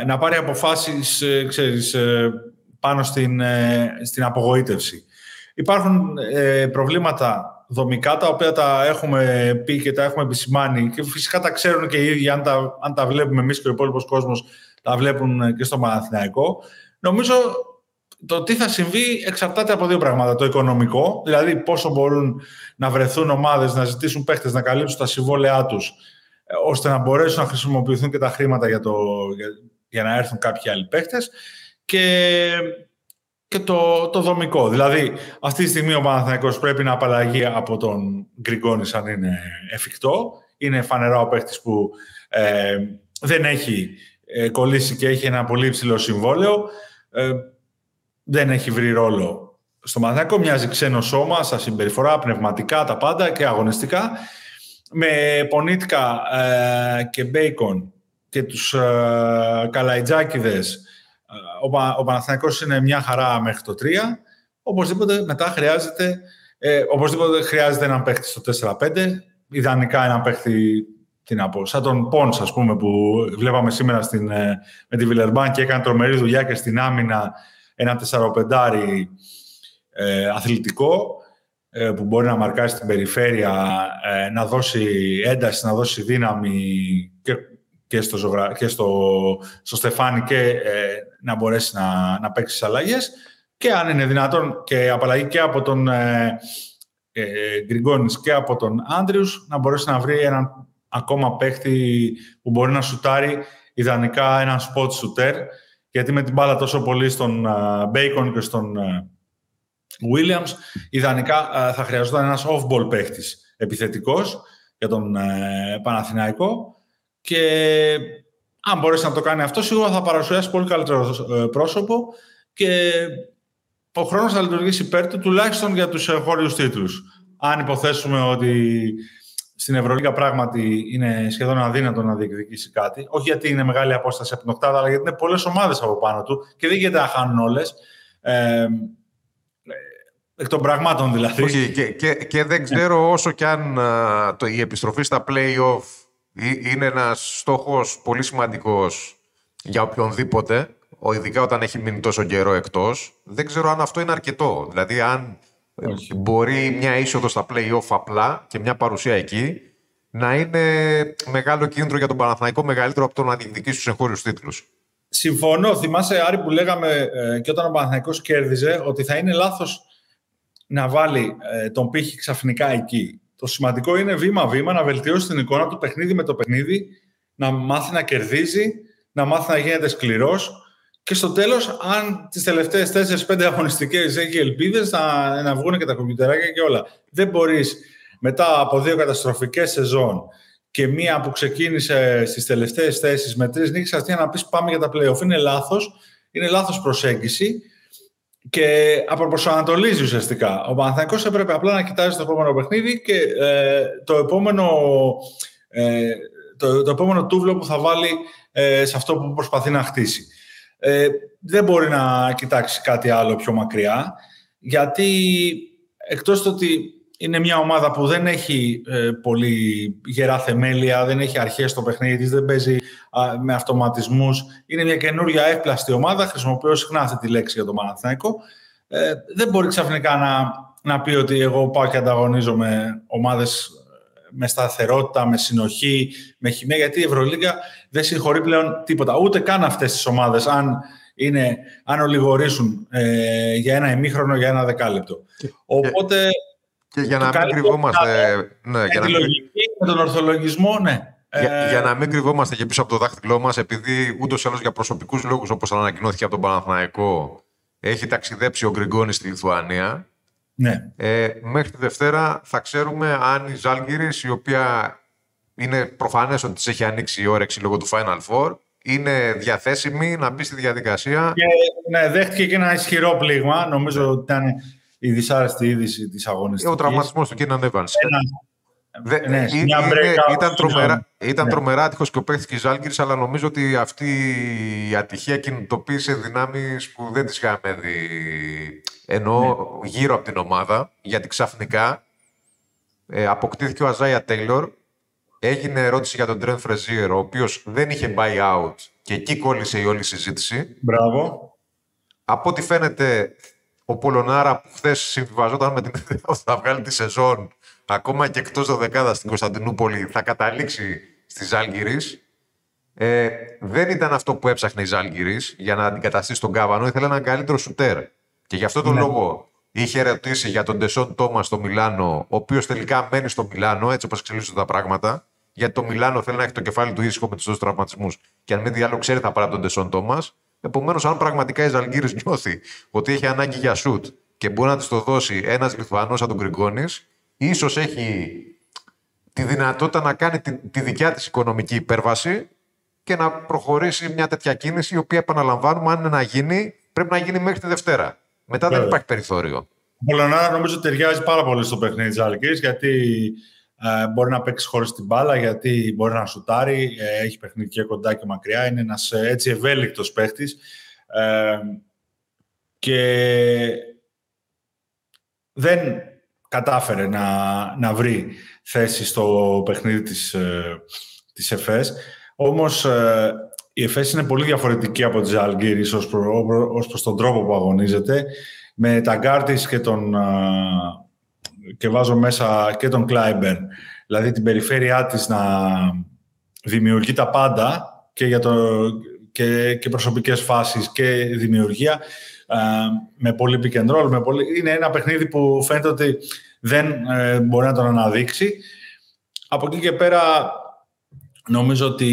ε, να πάρει αποφάσεις ε, ξέρεις, πάνω στην, στην απογοήτευση. Υπάρχουν προβλήματα δομικά τα οποία τα έχουμε πει και τα έχουμε επισημάνει και φυσικά τα ξέρουν και οι ίδιοι αν τα, αν τα βλέπουμε εμείς και ο υπόλοιπος κόσμος τα βλέπουν και στο Παναθηναϊκό. Νομίζω το τι θα συμβεί εξαρτάται από δύο πράγματα. Το οικονομικό, δηλαδή πόσο μπορούν να βρεθούν ομάδες, να ζητήσουν παίχτες, να καλύψουν τα συμβόλαιά τους ε, ώστε να μπορέσουν να χρησιμοποιηθούν και τα χρήματα για, το, για, για να έρθουν κάποιοι άλλοι παίχτες και και το, το δομικό. Δηλαδή, αυτή τη στιγμή ο Παναθηναϊκός πρέπει να απαλλαγεί από τον Γκριγκόνη αν είναι εφικτό. Είναι φανερά ο παίχτης που ε, δεν έχει ε, κολλήσει και έχει ένα πολύ υψηλό συμβόλαιο. Ε, δεν έχει βρει ρόλο στο Παναθηναϊκό. Μοιάζει ξένο σώμα, στα συμπεριφορά, πνευματικά, τα πάντα και αγωνιστικά. Με Πονίτκα και Μπέικον και τους ε, Καλαϊτζάκηδες ε, ο, ο Παναθηναϊκός είναι μια χαρά μέχρι το 3. Οπωσδήποτε μετά χρειάζεται, ε, οπωσδήποτε χρειάζεται έναν παίχτη στο 4-5. Ιδανικά έναν παίχτη τι να πω, σαν τον Πόνς, ας πούμε, που βλέπαμε σήμερα στην, ε, με τη Βιλερμπάν και έκανε τρομερή δουλειά και στην άμυνα ένα 4-5 ε, αθλητικό ε, που μπορεί να μαρκάσει την περιφέρεια, ε, να δώσει ένταση, να δώσει δύναμη και, και, στο, ζωγρα... και στο, στο Στεφάνι και ε, να μπορέσει να, να παίξει τις αλλαγές. Και αν είναι δυνατόν και απαλλαγή και από τον ε, ε, Γκριγκόνης και από τον Άντριους να μπορέσει να βρει έναν ακόμα παίχτη που μπορεί να σουτάρει ιδανικά έναν spot shooter. Γιατί με την μπάλα τόσο πολύ στον Bacon και στον Williams ιδανικά θα χρειαζόταν ένας off-ball παίχτης επιθετικός για τον Παναθηναϊκό. Και αν μπορέσει να το κάνει αυτό, σίγουρα θα παρουσιάσει πολύ καλύτερο ε, πρόσωπο και ο χρόνος θα λειτουργήσει υπέρ του, τουλάχιστον για τους χώριους τίτλους. Αν υποθέσουμε ότι στην Ευρωλίγα πράγματι είναι σχεδόν αδύνατο να διεκδικήσει κάτι, όχι γιατί είναι μεγάλη απόσταση από την οκτάδα, αλλά γιατί είναι πολλές ομάδες από πάνω του και δεν γίνεται να χάνουν όλες. Ε, εκ των πραγμάτων δηλαδή. Όχι, και, και, και δεν ξέρω όσο κι αν το, η επιστροφή στα play-off είναι ένας στόχος πολύ σημαντικός για οποιονδήποτε, ειδικά όταν έχει μείνει τόσο καιρό εκτός. Δεν ξέρω αν αυτό είναι αρκετό. Δηλαδή, αν μπορεί μια είσοδος στα play-off απλά και μια παρουσία εκεί να είναι μεγάλο κίνητρο για τον Παναθηναϊκό μεγαλύτερο από το να διεκδικήσει τους εγχώριους τίτλους. Συμφωνώ. Θυμάσαι, Άρη, που λέγαμε ε, και όταν ο Παναθηναϊκός κέρδιζε ότι θα είναι λάθος να βάλει ε, τον πύχη ξαφνικά εκεί. Το σημαντικό είναι βήμα-βήμα να βελτιώσει την εικόνα του παιχνίδι με το παιχνίδι, να μάθει να κερδίζει, να μάθει να γίνεται σκληρός. Και στο τέλος, αν τις τελευταίες 4-5 αγωνιστικές έχει ελπίδες, να, να βγουν και τα κομπιουτεράκια και όλα. Δεν μπορείς μετά από δύο καταστροφικές σεζόν και μία που ξεκίνησε στις τελευταίες θέσεις με τρεις νίκες αυτή να πεις πάμε για τα playoff. Είναι λάθος. Είναι λάθος προσέγγιση και αποπροσανατολίζει ουσιαστικά. Ο Παναθηναϊκός έπρεπε απλά να κοιτάζει το επόμενο παιχνίδι και ε, το, επόμενο, ε, το, το επόμενο τούβλο που θα βάλει ε, σε αυτό που προσπαθεί να χτίσει. Ε, δεν μπορεί να κοιτάξει κάτι άλλο πιο μακριά, γιατί εκτός του ότι είναι μια ομάδα που δεν έχει ε, πολύ γερά θεμέλια, δεν έχει αρχές στο παιχνίδι της, δεν παίζει με αυτοματισμούς. Είναι μια καινούργια εύπλαστη ομάδα, χρησιμοποιώ συχνά αυτή τη λέξη για το Παναθηναϊκό. Ε, δεν μπορεί ξαφνικά να, να πει ότι εγώ πάω και ανταγωνίζω με ομάδες με σταθερότητα, με συνοχή, με χημία, γιατί η Ευρωλίγκα δεν συγχωρεί πλέον τίποτα. Ούτε καν αυτές τις ομάδες, αν, είναι, αν ολιγορήσουν ε, για ένα ημίχρονο, για ένα δεκάλεπτο. Οπότε... Και για να μην κρυβόμαστε... Ναι, για να λογική, με τον ορθολογισμό, ναι. Για, ε... για, να μην κρυβόμαστε και πίσω από το δάχτυλό μας, επειδή ούτως ή άλλως για προσωπικούς λόγους, όπως ανακοινώθηκε από τον Παναθηναϊκό, έχει ταξιδέψει ο Γκριγκόνη στη Λιθουανία. Ναι. Ε, μέχρι τη Δευτέρα θα ξέρουμε αν η Ζάλγκυρης, η οποία είναι προφανές ότι της έχει ανοίξει η όρεξη λόγω του Final Four, είναι διαθέσιμη να μπει στη διαδικασία. Και, ναι, δέχτηκε και ένα ισχυρό πλήγμα. Νομίζω ότι ήταν η δυσάρεστη είδηση της αγωνιστικής. Ο τραυματισμός του Κίναν Evans. Ένα, Δε, ναι, είναι, ήταν τρομερά, ήταν ναι. τρομερά άτυχος και ο παίχτη τη Ζάλγκη, αλλά νομίζω ότι αυτή η ατυχία κινητοποίησε δυνάμεις που δεν τις είχαμε δει. Ενώ ναι. γύρω από την ομάδα, γιατί ξαφνικά ε, αποκτήθηκε ο Αζάια Τέιλορ. Έγινε ερώτηση για τον Τρέντ Φρεζίερ, ο οποίος δεν είχε buy out και εκεί κόλλησε η όλη συζήτηση. Μπράβο. Από ό,τι φαίνεται, ο Πολωνάρα που χθες συμβιβαζόταν με την ιδέα ότι θα βγάλει τη σεζόν ακόμα και εκτός δεκάδα στην Κωνσταντινούπολη, θα καταλήξει στη Ζάλγκυρης. Ε, δεν ήταν αυτό που έψαχνε η Ζάλγκυρης για να αντικαταστήσει τον Κάβανο. Ήθελε έναν καλύτερο σουτέρ. Και γι' αυτό τον ναι. λόγο είχε ερωτήσει για τον Ντεσόν Τόμας στο Μιλάνο, ο οποίος τελικά μένει στο Μιλάνο, έτσι όπως εξελίσσονται τα πράγματα. Γιατί το Μιλάνο θέλει να έχει το κεφάλι του ήσυχο με τους δύο τραυματισμού. Και αν μη διάλογο ξέρει θα πάρει από τον Ντεσόν Τόμας. Επομένως, αν πραγματικά η Ζαλγκύρης νιώθει ότι έχει ανάγκη για σουτ και μπορεί να της το δώσει ένας Λιθουανός σαν τον Γκριγκόνης, ίσως έχει τη δυνατότητα να κάνει τη, τη δικιά της οικονομική υπέρβαση και να προχωρήσει μια τέτοια κίνηση, η οποία επαναλαμβάνουμε, αν είναι να γίνει, πρέπει να γίνει μέχρι τη Δευτέρα. Μετά δεν υπάρχει περιθώριο. Ο Πολωνάρα νομίζω ταιριάζει πάρα πολύ στο παιχνίδι της Αλκή, γιατί Ε, μπορεί να παίξει χωρίς την μπάλα γιατί μπορεί να σουτάρει, ε, έχει παιχνίδι και κοντά και μακριά. Είναι ένας ε, έτσι ευέλικτος παίχτης. Ε, και δεν κατάφερε να, να βρει θέση στο παιχνίδι της, της ΕΦΕΣ. Όμως η ΕΦΕΣ είναι πολύ διαφορετική από τη Ζαλγκύρης ως, προ, ως προς τον τρόπο που αγωνίζεται. Με τα γκάρτις και τον και βάζω μέσα και τον Κλάιμπερν, δηλαδή την περιφέρειά της να δημιουργεί τα πάντα και, για το, και, και προσωπικές φάσεις και δημιουργία με πολύ pick and roll, με πολύ... είναι ένα παιχνίδι που φαίνεται ότι δεν ε, μπορεί να τον αναδείξει. Από εκεί και πέρα νομίζω ότι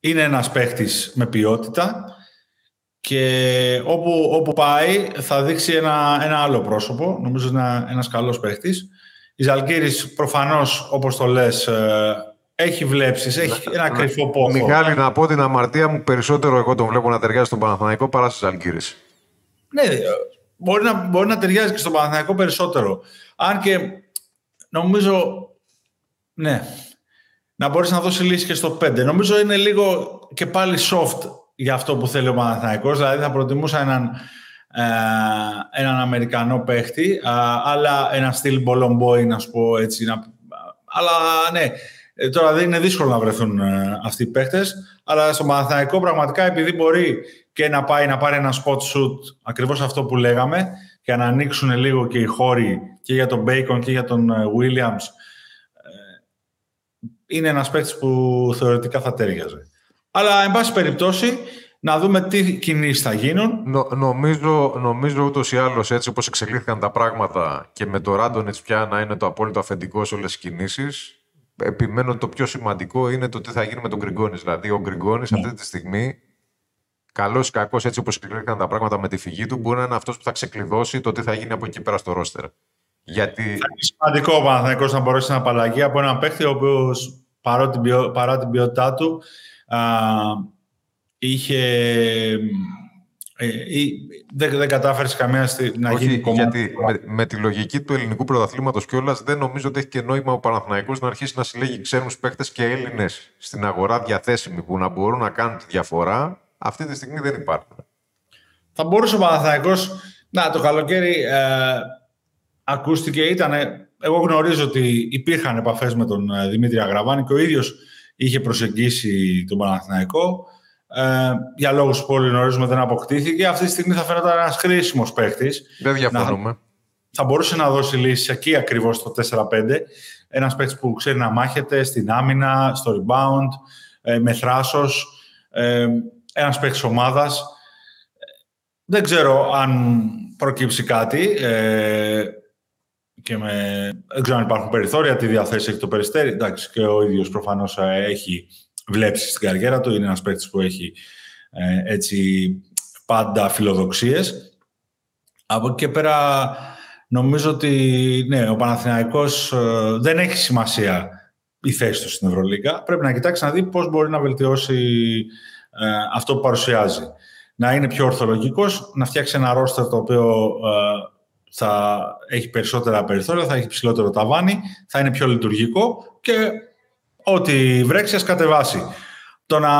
είναι ένας παίχτης με ποιότητα και όπου, όπου πάει θα δείξει ένα, ένα άλλο πρόσωπο. Νομίζω είναι ένας, ένας καλός παίχτης. Η Ζαλγκύρης προφανώς, όπως το λες, ε, έχει βλέψεις, έχει ένα κρυφό πόθο. Μιχάλη, να πω την αμαρτία μου, περισσότερο εγώ τον βλέπω να ταιριάζει στον Παναθηναϊκό παρά στη Ζαλγκύρης. Ναι, ε, μπορεί να, μπορεί να ταιριάζει και στον Παναθηναϊκό περισσότερο. Αν και νομίζω, ναι, να μπορείς να δώσεις λύση και στο 5. Νομίζω είναι λίγο και πάλι soft για αυτό που θέλει ο Παναθηναϊκός. Δηλαδή θα προτιμούσα έναν, ε, έναν Αμερικανό παίχτη, αλλά ένα στυλ Boy, να σου πω έτσι. Να, αλλά ναι, ε, τώρα δεν είναι δύσκολο να βρεθούν ε, αυτοί οι παίχτες, αλλά στο Παναθηναϊκό πραγματικά επειδή μπορεί και να πάει να πάρει ένα spot shoot, ακριβώς αυτό που λέγαμε, και να ανοίξουν λίγο και οι χώροι και για τον Bacon και για τον Williams, είναι ένας παίχτης που θεωρητικά θα τέριαζε. Αλλά, εν πάση περιπτώσει, να δούμε τι κινήσεις θα γίνουν. Νο, νομίζω, νομίζω ούτως ή άλλως έτσι όπως εξελίχθηκαν τα πράγματα και με το Ράντονετ πια να είναι το απόλυτο αφεντικό σε όλες τις κινήσεις. Επιμένω ότι το πιο σημαντικό είναι το τι θα γίνει με τον Γκριγκόνης. Δηλαδή, ο Γκριγκόνης ναι. αυτή τη στιγμή, καλός ή κακός έτσι όπως εξελίχθηκαν τα πράγματα με τη φυγή του, μπορεί να είναι αυτός που θα ξεκλειδώσει το τι θα γίνει από εκεί πέρα στο ρόστερ. Γιατί... Θα είναι σημαντικό ο Παναθηναϊκός να μπορέσει να απαλλαγεί από έναν παίχτη ο οποίος παρά την ποιότητά του είχε... Ε, δεν, δεν κατάφερες καμία να Όχι, γίνει κομμάτι. Γιατί με, με, τη λογική του ελληνικού πρωταθλήματος κιόλας δεν νομίζω ότι έχει και νόημα ο Παναθηναϊκός να αρχίσει να συλλέγει ξένους παίχτε και Έλληνες στην αγορά διαθέσιμοι που να μπορούν να κάνουν τη διαφορά. Αυτή τη στιγμή δεν υπάρχουν. Θα μπορούσε ο Παναθηναϊκός να το καλοκαίρι ε, ακούστηκε, ήταν. Εγώ γνωρίζω ότι υπήρχαν επαφές με τον ε, Δημήτρη Αγραβάνη και ο ίδιος είχε προσεγγίσει τον Παναθηναϊκό. Ε, για λόγους που όλοι γνωρίζουμε δεν αποκτήθηκε. Αυτή τη στιγμή θα φαίνεται ένας χρήσιμος παίχτη. Δεν διαφωνούμε. Να, θα μπορούσε να δώσει λύση εκεί ακριβώς στο 4-5. Ένας παίχτη που ξέρει να μάχεται στην άμυνα, στο rebound, ε, με θράσος. Ε, ένας παίχτη ομάδας. Δεν ξέρω αν προκύψει κάτι. Ε, και με... Δεν ξέρω αν υπάρχουν περιθώρια, τι διαθέσει έχει το Περιστέρι. Εντάξει, και ο ίδιος προφανώς ε, έχει βλέψει στην καριέρα του. Είναι ένας παίκτης που έχει ε, έτσι πάντα φιλοδοξίες. Από εκεί και πέρα νομίζω ότι ναι, ο Παναθηναϊκός ε, δεν έχει σημασία η θέση του στην Ευρωλίγα. Πρέπει να κοιτάξει να δει πώς μπορεί να βελτιώσει αυτό που παρουσιάζει. Να είναι πιο ορθολογικός, να φτιάξει ένα ρόστερ το οποίο θα έχει περισσότερα περιθώρια, θα έχει ψηλότερο ταβάνι, θα είναι πιο λειτουργικό και ό,τι βρέξει ας κατεβάσει. Το να,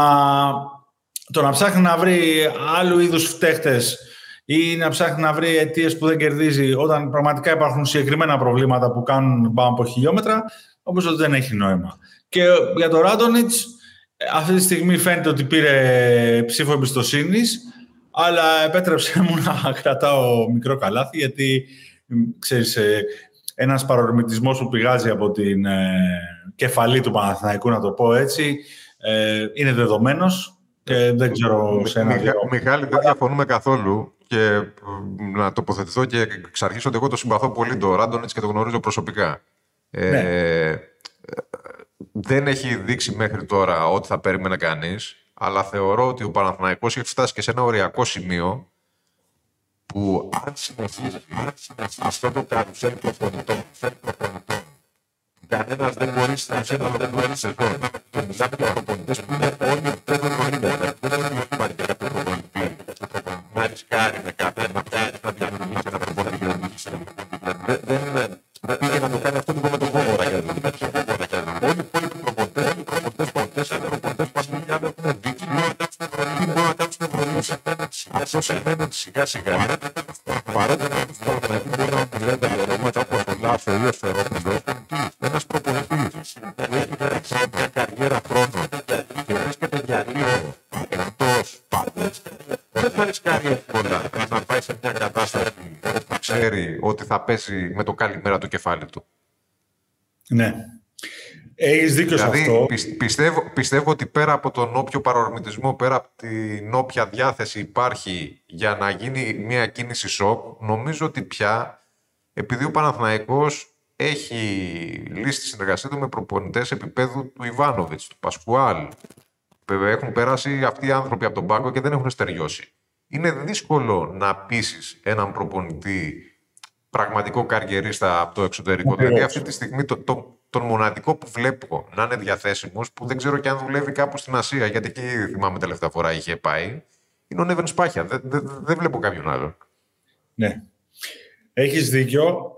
το να ψάχνει να βρει άλλου είδους φταίχτες ή να ψάχνει να βρει αιτίες που δεν κερδίζει όταν πραγματικά υπάρχουν συγκεκριμένα προβλήματα που κάνουν πάνω από χιλιόμετρα, νομίζω ότι δεν έχει νόημα. Και για το Ράντονιτς, αυτή τη στιγμή φαίνεται ότι πήρε ψήφο εμπιστοσύνης αλλά επέτρεψε μου να κρατάω μικρό καλάθι, γιατί, ξέρεις, ε, ένας παρορμητισμός που πηγάζει από την ε, κεφαλή του Παναθηναϊκού, να το πω έτσι, ε, είναι δεδομένος και δεν ξέρω σε ένα Μιχα, Μιχάλη, δεν διαφωνούμε καθόλου και να τοποθετηθώ και εξαρχίσω ότι εγώ το συμπαθώ πολύ το Ράντονιτς και το γνωρίζω προσωπικά. Ναι. δεν έχει δείξει μέχρι τώρα ό,τι θα περίμενε κανείς αλλά θεωρώ ότι ο Παναθηναϊκός έχει φτάσει και σε ένα οριακό σημείο που αν συνεχίσει αυτό το καρουσέλ προπονητών, κανένας δεν μπορεί να σε ένα δεν μπορεί σε εδώ. Και μιλάμε για προπονητές που είναι όλοι πέρα νωρίτερα. Δεν είναι ότι υπάρχει κάποιο προπονητή. Να ρισκάρει με κάθε να πιάσει, να διαμηνύσει ένα προπονητή. Δεν είναι. Αυτό σημαίνει ότι σιγά σιγά παρότι δεν του Παναθηναϊκού μπορεί να του λένε τα ονόματα όπω ο Λάσο ή ο Σφερόπουλο, ένας προπονητής που έχει περάσει μια καριέρα χρόνων και βρίσκεται για λίγο εκτός πάντω, δεν θα ρισκάρει εύκολα να πάει σε μια κατάσταση που ξέρει ότι θα πέσει με το καλημέρα το κεφάλι του. Ναι. Έχεις δίκιο δηλαδή, σε αυτό. Πιστεύω, πιστεύω ότι πέρα από τον όποιο παρορμητισμό, πέρα από την όποια διάθεση υπάρχει για να γίνει μια κίνηση σοκ, νομίζω ότι πια, επειδή ο Παναθηναϊκός έχει λύσει τη συνεργασία του με προπονητές επίπεδου του Ιβάνοβιτς, του Πασκουάλ, έχουν περάσει αυτοί οι άνθρωποι από τον πάγκο και δεν έχουν στεριώσει. Είναι δύσκολο να πείσει έναν προπονητή πραγματικό καριερίστα από το εξωτερικό. Δηλαδή αυτή τη στιγμή το, το, τον μοναδικό που βλέπω να είναι διαθέσιμος, που δεν ξέρω και αν δουλεύει κάπου στην Ασία, γιατί εκεί θυμάμαι τελευταία φορά είχε πάει, είναι ο Νέβεν Σπάχια. Δεν, δεν, δεν βλέπω κάποιον άλλον. Ναι. Έχεις δίκιο.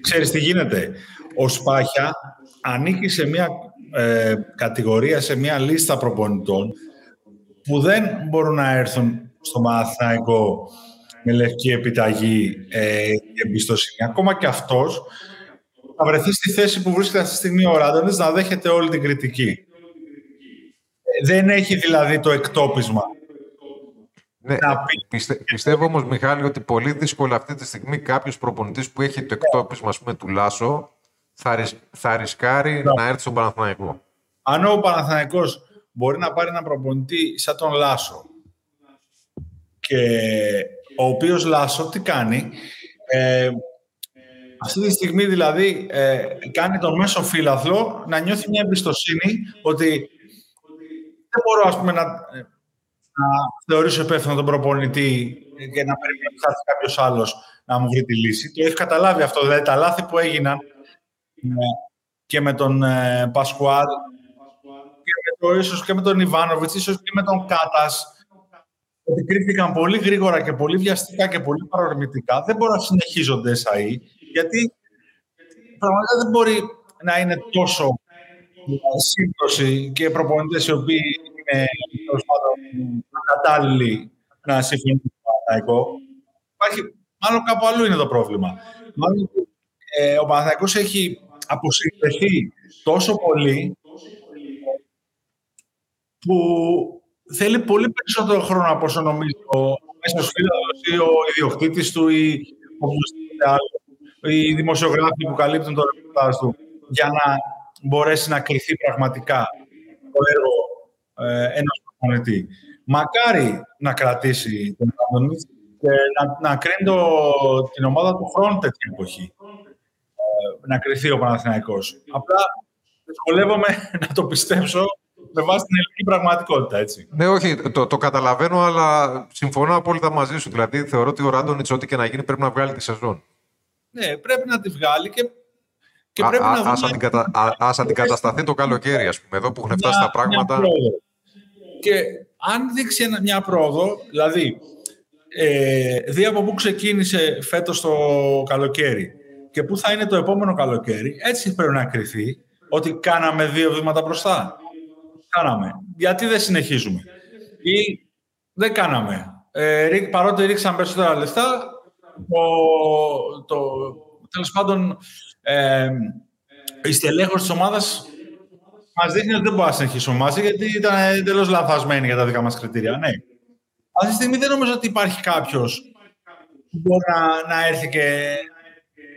Ξέρεις τι γίνεται. Ο Σπάχια ανήκει σε μια ε, κατηγορία, σε μια λίστα προπονητών που δεν μπορούν να έρθουν στο Μαθαϊκό με λευκή επιταγή ε, και εμπιστοσύνη. Ακόμα και αυτός θα βρεθείς στη θέση που βρίσκεται αυτή τη στιγμή ο Ράντονες να δέχεται όλη την κριτική. Ε, δεν έχει δηλαδή το εκτόπισμα. Ναι, πιστε, πιστεύω όμως, Μιχάλη, ότι πολύ δύσκολο αυτή τη στιγμή κάποιος προπονητής που έχει το εκτόπισμα, ας πούμε, του Λάσο, θα, θα ρισκάρει να έρθει στον Παναθηναϊκό. Αν ο Παναθηναϊκός μπορεί να πάρει ένα προπονητή σαν τον Λάσο και ο οποίος Λάσο τι κάνει, ε, αυτή τη στιγμή δηλαδή ε, κάνει τον μέσο φύλαθλο να νιώθει μια εμπιστοσύνη ότι δεν μπορώ ας πούμε, να, να θεωρήσω υπεύθυνο τον προπονητή και να περιμένω ότι θα έρθει κάποιος άλλος να μου βρει τη λύση. Το έχει καταλάβει αυτό. Δηλαδή τα λάθη που έγιναν ε, και με τον ε, Πασκουάλ και με, το, ίσως και με τον Ιβάνοβιτς, ίσως και με τον Κάτας, ότι κρίθηκαν πολύ γρήγορα και πολύ βιαστικά και πολύ παρορμητικά, δεν μπορούν να συνεχίζονται εσαί, γιατί πραγματικά δεν μπορεί να είναι τόσο σύμπτωση και προπονητές οι οποίοι είναι κατάλληλοι να συμφωνούν με το Παναθηναϊκό. Υπάρχει, μάλλον κάπου αλλού είναι το πρόβλημα. Μάλλον ε, ο Παναθηναϊκός έχει αποσυνδεθεί τόσο πολύ που θέλει πολύ περισσότερο χρόνο από όσο νομίζει ο μέσος φίλος ή ο ιδιοκτήτης του ή οποιοδήποτε άλλος οι δημοσιογράφοι που καλύπτουν το ρεπορτάζ του για να μπορέσει να κρυθεί πραγματικά το έργο ε, ενός προπονητή. Μακάρι να κρατήσει τον Άντωνιτς και να, να κρίνει το, την ομάδα του χρόνου τέτοια εποχή. Ε, να κρυθεί ο Παναθηναϊκός. Απλά δυσκολεύομαι να το πιστέψω με βάση την ελληνική πραγματικότητα, έτσι. Ναι, όχι, το, το καταλαβαίνω, αλλά συμφωνώ απόλυτα μαζί σου. Δηλαδή, θεωρώ ότι ο Ράντονιτς, ό,τι και να γίνει, πρέπει να βγάλει τη σεζόν. Ναι, πρέπει να τη βγάλει και, και πρέπει α, να ας, αντικατα... ας αντικατασταθεί το καλοκαίρι, ας πούμε, εδώ που έχουν φτάσει τα πράγματα. Και αν δείξει μια πρόοδο, δηλαδή, ε, δει από πού ξεκίνησε φέτος το καλοκαίρι και πού θα είναι το επόμενο καλοκαίρι, έτσι πρέπει να κρυθεί ότι κάναμε δύο βήματα μπροστά. Κάναμε. Γιατί δεν συνεχίζουμε; Ή δεν κάναμε; Ε, παρότι ρίξαμε περισσότερα λεφτά, το, το, τέλος πάντων ε, η στελέχωση της ομάδας μας δείχνει ότι δεν μπορούμε να συνεχίσουμε μαζί γιατί ήταν εντελώς λαθασμένη για τα δικά μας κριτήρια. Ναι. Αυτή τη στιγμή δεν νομίζω ότι υπάρχει κάποιος που μπορεί να, να έρθει και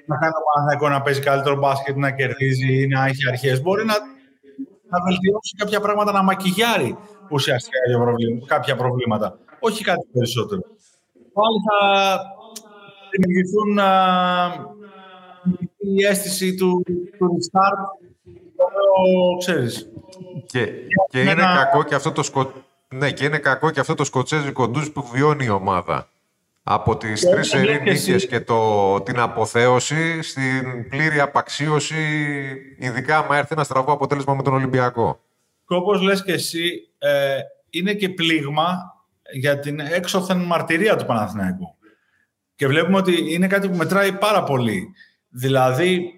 να κάνει το Παναθηναϊκός να παίζει καλύτερο μπάσκετ, να κερδίζει ή να έχει αρχές. Μπορεί να, να βελτιώσει κάποια πράγματα, να μακιγιάρει ουσιαστικά κάποια προβλήματα. Όχι κάτι περισσότερο. Πάλι θα, δημιουργηθούν η αίσθηση του, του restart, το ξέρεις. Και, και είναι κακό και αυτό το σκο... Ναι, και είναι κακό και αυτό το σκοτσέζικο ντουζ που βιώνει η ομάδα. Από τις και τρεις σερή και το, την αποθέωση στην πλήρη απαξίωση, ειδικά άμα έρθει ένα στραβό αποτέλεσμα με τον Ολυμπιακό. Και όπως λες και εσύ, ε, είναι και πλήγμα για την έξωθεν μαρτυρία του Παναθηναϊκού. Και βλέπουμε ότι είναι κάτι που μετράει πάρα πολύ. Δηλαδή,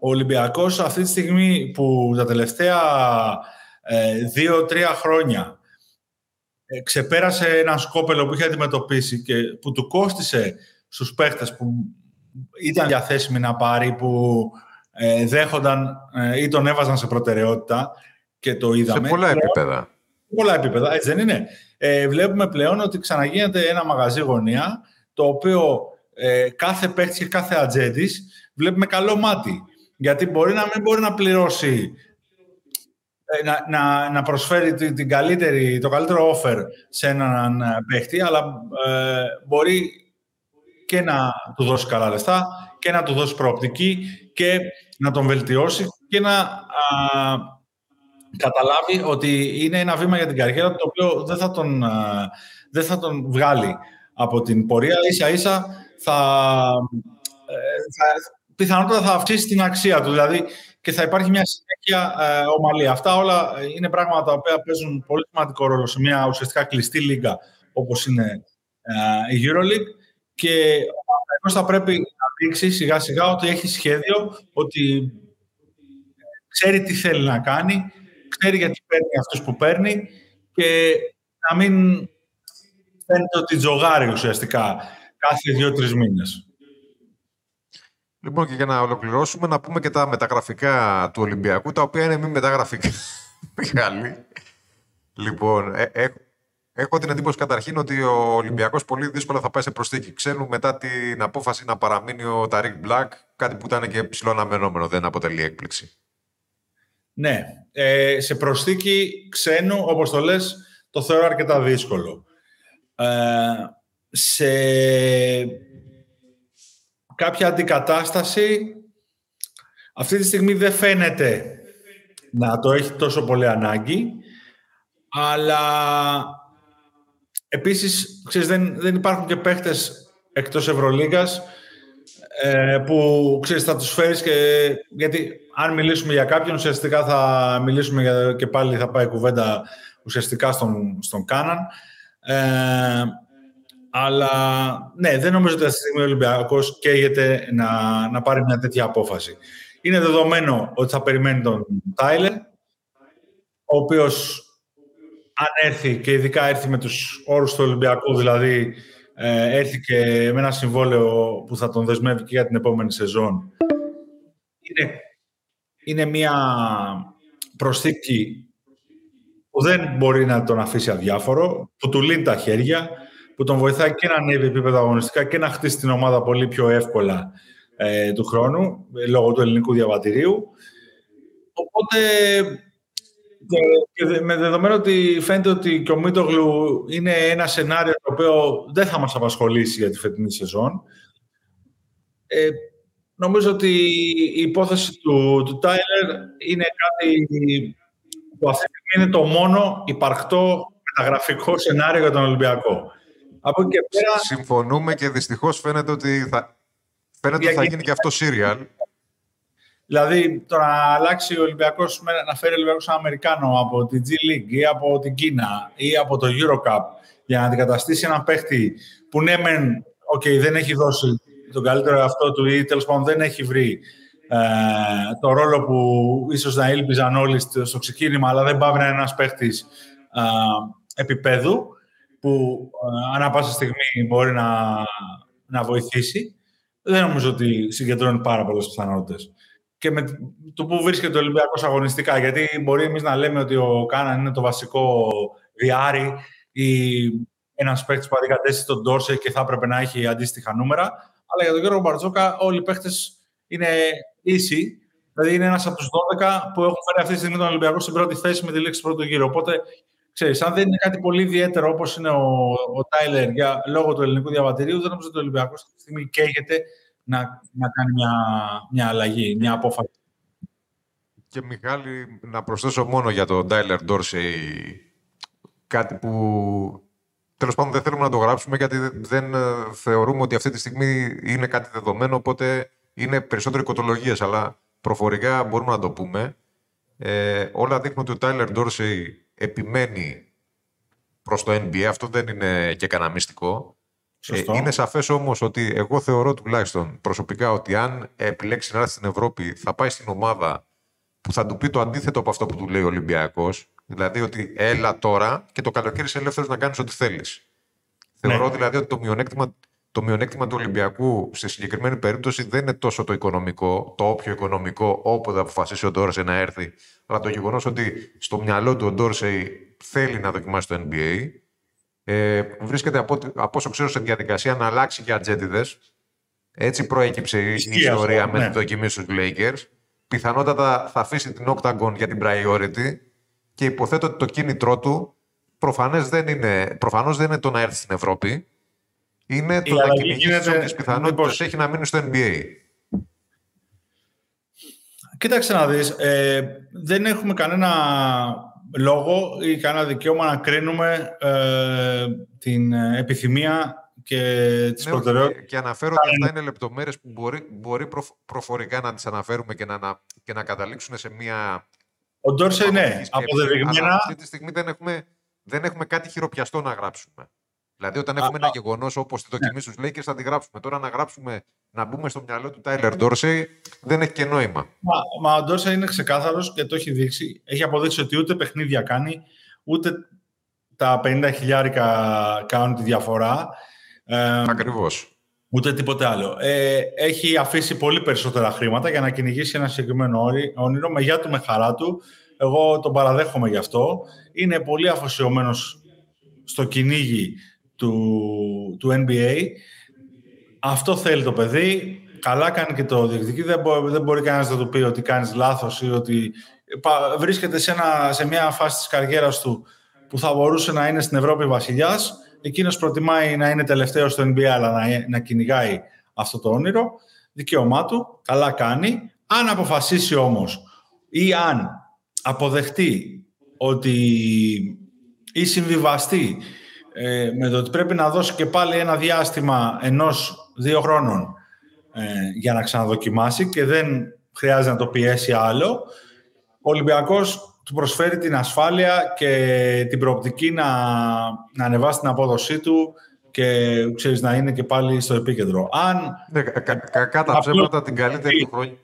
ο Ολυμπιακός αυτή τη στιγμή που τα τελευταία ε, δύο-τρία χρόνια ε, ξεπέρασε ένα σκόπελο που είχε αντιμετωπίσει και που του κόστησε στους παίχτες που ήταν διαθέσιμοι να πάρει, που ε, δέχονταν ε, ή τον έβαζαν σε προτεραιότητα και το είδαμε. Σε πολλά επίπεδα. Σε πολλά επίπεδα, έτσι δεν είναι. Ε, βλέπουμε πλέον ότι ξαναγίνεται ένα μαγαζί γωνία, το οποίο ε, κάθε παίχτη και κάθε ατζέντης βλέπουμε καλό μάτι. Γιατί μπορεί να μην μπορεί να πληρώσει ε, να, να, να προσφέρει την, καλύτερη, το καλύτερο offer σε έναν ε, παίχτη, αλλά ε, μπορεί και να του δώσει καλά λεφτά και να του δώσει προοπτική και να τον βελτιώσει και να καταλάβει ότι είναι ένα βήμα για την καριέρα το οποίο δεν θα τον, δεν θα τον βγάλει από την πορεία. Ίσα ίσα θα, θα, πιθανότατα θα αυξήσει την αξία του. Δηλαδή και θα υπάρχει μια συνέχεια ε, ομαλή. Αυτά όλα ε, είναι πράγματα τα οποία παίζουν πολύ σημαντικό ρόλο σε μια ουσιαστικά κλειστή λίγα όπως είναι ε, η EuroLeague και ο θα πρέπει να δείξει σιγά σιγά ότι έχει σχέδιο, ότι ξέρει τι θέλει να κάνει, ξέρει γιατί παίρνει αυτούς που παίρνει και να μην φαίνεται ότι τζογάρει ουσιαστικά κάθε δύο-τρεις μήνες. Λοιπόν, και για να ολοκληρώσουμε, να πούμε και τα μεταγραφικά του Ολυμπιακού, τα οποία είναι μη μεταγραφικά. Μεγάλη. λοιπόν, ε, ε, έχω την εντύπωση καταρχήν ότι ο Ολυμπιακός πολύ δύσκολα θα πάει σε προσθήκη. Ξέρουν μετά την απόφαση να παραμείνει ο Ταρίκ Μπλακ, κάτι που ήταν και ψηλό αναμενόμενο, δεν αποτελεί έκπληξη. Ναι. Ε, σε προσθήκη ξένου, όπως το λες, το θεωρώ αρκετά δύσκολο. Ε, σε κάποια αντικατάσταση αυτή τη στιγμή δεν φαίνεται να το έχει τόσο πολύ ανάγκη, αλλά επίσης, ξέρεις, δεν, δεν υπάρχουν και παίχτες εκτός Ευρωλίγας ε, που, ξέρεις, θα τους φέρεις και... Γιατί αν μιλήσουμε για κάποιον, ουσιαστικά θα μιλήσουμε για, και πάλι θα πάει κουβέντα ουσιαστικά στον, στον Κάναν. Ε, αλλά ναι, δεν νομίζω ότι αυτή τη στιγμή ο Ολυμπιακός καίγεται να, να πάρει μια τέτοια απόφαση. Είναι δεδομένο ότι θα περιμένει τον Τάιλερ, ο οποίος αν έρθει και ειδικά έρθει με τους όρους του Ολυμπιακού, δηλαδή ε, έρθει και με ένα συμβόλαιο που θα τον δεσμεύει και για την επόμενη σεζόν, είναι, είναι μια προσθήκη που δεν μπορεί να τον αφήσει αδιάφορο, που του λύνει τα χέρια, που τον βοηθάει και να ανέβει επίπεδα αγωνιστικά και να χτίσει την ομάδα πολύ πιο εύκολα ε, του χρόνου, ε, λόγω του ελληνικού διαβατηρίου. Οπότε, και με δεδομένο ότι φαίνεται ότι και ο Μίτογλου είναι ένα σενάριο το οποίο δεν θα μας απασχολήσει για τη φετινή σεζόν, ε, νομίζω ότι η υπόθεση του, του Τάιλερ είναι κάτι που αυτή τη στιγμή είναι το μόνο υπαρκτό μεταγραφικό σενάριο για τον Ολυμπιακό. Από και πέρα... Συμφωνούμε και δυστυχώς φαίνεται ότι θα, φαίνεται ότι θα γίνει και αυτό σύριαλ. Δηλαδή, το να αλλάξει ο Ολυμπιακός, να φέρει ο Ολυμπιακός έναν Αμερικάνο από την G League ή από την Κίνα ή από το Eurocup για να αντικαταστήσει έναν παίχτη που ναι, μεν, okay, δεν έχει δώσει τον καλύτερο εαυτό του ή τέλος πάντων δεν έχει βρει ε, το ρόλο που ίσως να ήλπιζαν όλοι στο ξεκίνημα, αλλά δεν πάει να είναι ένας παίχτης ε, επίπεδου που ε, ανά πάσα στιγμή μπορεί να, να βοηθήσει, δεν νομίζω ότι συγκεντρώνει πάρα πολλές πιθανότητες. Και με το που βρίσκεται ο Ολυμπιακός αγωνιστικά, γιατί μπορεί εμείς να λέμε ότι ο Κάναν είναι το βασικό διάρρη ή ένας παίκτη που αντικατέστησε τον Ντόρσε και θα έπρεπε να έχει αντίστοιχα νούμερα. Αλλά για τον Γιώργο Μπαρτζόκα, όλοι οι παίκτε είναι ίσοι. Δηλαδή είναι ένας από τους 12 που έχουν φέρει αυτή τη στιγμή τον Ολυμπιακό στην πρώτη θέση με τη λέξη πρώτο γύρο. Οπότε Ξέρεις, αν δεν είναι κάτι πολύ ιδιαίτερο όπως είναι ο, ο Τάιλερ για λόγω του ελληνικού διαβατηρίου, δεν νομίζω ότι ο Ολυμπιακός αυτή τη στιγμή καίγεται να, να κάνει μια, μια αλλαγή, μια απόφαση. Και Μιχάλη, να προσθέσω μόνο για τον Τάιλερ Ντόρσεϊ κάτι που τέλος πάντων δεν θέλουμε να το γράψουμε γιατί δεν ε, θεωρούμε ότι αυτή τη στιγμή είναι κάτι δεδομένο, οπότε είναι περισσότερο οικοτολογίες, αλλά προφορικά μπορούμε να το πούμε. Ε, όλα δείχνουν ότι ο Τάιλερ Ντόρσεϊ επιμένει προς το NBA. Αυτό δεν είναι και κανένα μυστικό. Ε, είναι σαφές όμως ότι εγώ θεωρώ τουλάχιστον προσωπικά ότι αν επιλέξει να έρθει στην Ευρώπη θα πάει στην ομάδα που θα του πει το αντίθετο από αυτό που του λέει ο Ολυμπιακός. Δηλαδή ότι έλα τώρα και το καλοκαίρι είσαι ελεύθερος να κάνεις ό,τι θέλεις. Θεωρώ Ναι. δηλαδή ότι το μειονέκτημα, το μειονέκτημα του Ολυμπιακού στη συγκεκριμένη περίπτωση δεν είναι τόσο το οικονομικό, το όποιο οικονομικό, όποτε αποφασίσει ο Ντόρσεϊ να έρθει, αλλά το γεγονός ότι στο μυαλό του ο Ντόρσεϊ θέλει να δοκιμάσει το NBA. Ε, βρίσκεται από, ό,τι- από όσο ξέρω σε διαδικασία να αλλάξει για ατζέντιδες. Έτσι προέκυψε η Ισχύει ιστορία αυτό, με ναι. τη δοκιμή στους Lakers. Πιθανότατα θα αφήσει την Octagon για την priority και υποθέτω ότι το κίνητρό του προφανές δεν είναι, προφανώς δεν είναι το να έρθει στην Ευρώπη. Είναι το να αλλαγή κυνηγήσει γίνεται- τις πιθανότητες μήπως- έχει να μείνει στο NBA. Κοίταξε να δεις, ε, δεν έχουμε κανένα λόγο ή κανένα δικαίωμα να κρίνουμε ε, την ε, επιθυμία και τις Ναι, προτεραιότητες. και, και αναφέρω ότι αυτά είναι λεπτομέρειες που μπορεί, μπορεί προφ- προφορικά να τις αναφέρουμε και να, να, και να καταλήξουν σε μια Ο Ντόρσεϊ, ναι, πραγματική σκέψης, Αλλά αποδεδειγμένα, αυτή τη στιγμή δεν έχουμε, δεν έχουμε κάτι χειροπιαστό να γράψουμε. Δηλαδή, όταν έχουμε Α, ένα α. γεγονός όπως τη δοκιμή Ναι. στους Lakers, θα τη γράψουμε. Τώρα να γράψουμε, να μπούμε στο μυαλό του Tyler Dorsey, δεν έχει και νόημα. Μα, μα ο Ντόρσεϊ είναι ξεκάθαρος και το έχει δείξει. Έχει αποδείξει ότι ούτε παιχνίδια κάνει, ούτε τα 50 χιλιάρικα κάνουν τη διαφορά. Ε, Ακριβώς. Ούτε τίποτε άλλο. Ε, έχει αφήσει πολύ περισσότερα χρήματα για να κυνηγήσει ένα συγκεκριμένο όρι- όνειρο με γεια του, με χαρά του. Εγώ τον παραδέχομαι γι' αυτό. Είναι πολύ αφοσιωμένος στο κυνήγι του, του NBA. Αυτό θέλει το παιδί. Καλά κάνει και το διεκδικεί. Δεν, μπο- δεν μπορεί κανένας να του πει ότι κάνεις λάθος ή ότι πα- βρίσκεται σε, ένα, σε μια φάση της καριέρας του που θα μπορούσε να είναι στην Ευρώπη βασιλιάς. Εκείνος προτιμάει να είναι τελευταίος στο NBA αλλά να, να κυνηγάει αυτό το όνειρο. Δικαίωμά του. Καλά κάνει. Αν αποφασίσει όμως ή αν αποδεχτεί ότι ή συμβιβαστεί ε, με το ότι πρέπει να δώσει και πάλι ένα διάστημα ενός δύο χρόνων ε, για να ξαναδοκιμάσει και δεν χρειάζεται να το πιέσει άλλο, ο Ολυμπιακός του προσφέρει την ασφάλεια και την προοπτική να, να ανεβάσει την απόδοσή του και ξέρεις, να είναι και πάλι στο επίκεντρο. Αν Ναι, κα- κα- κακά τα Απλώς- ψέματα την καλύτερη του χρόνια.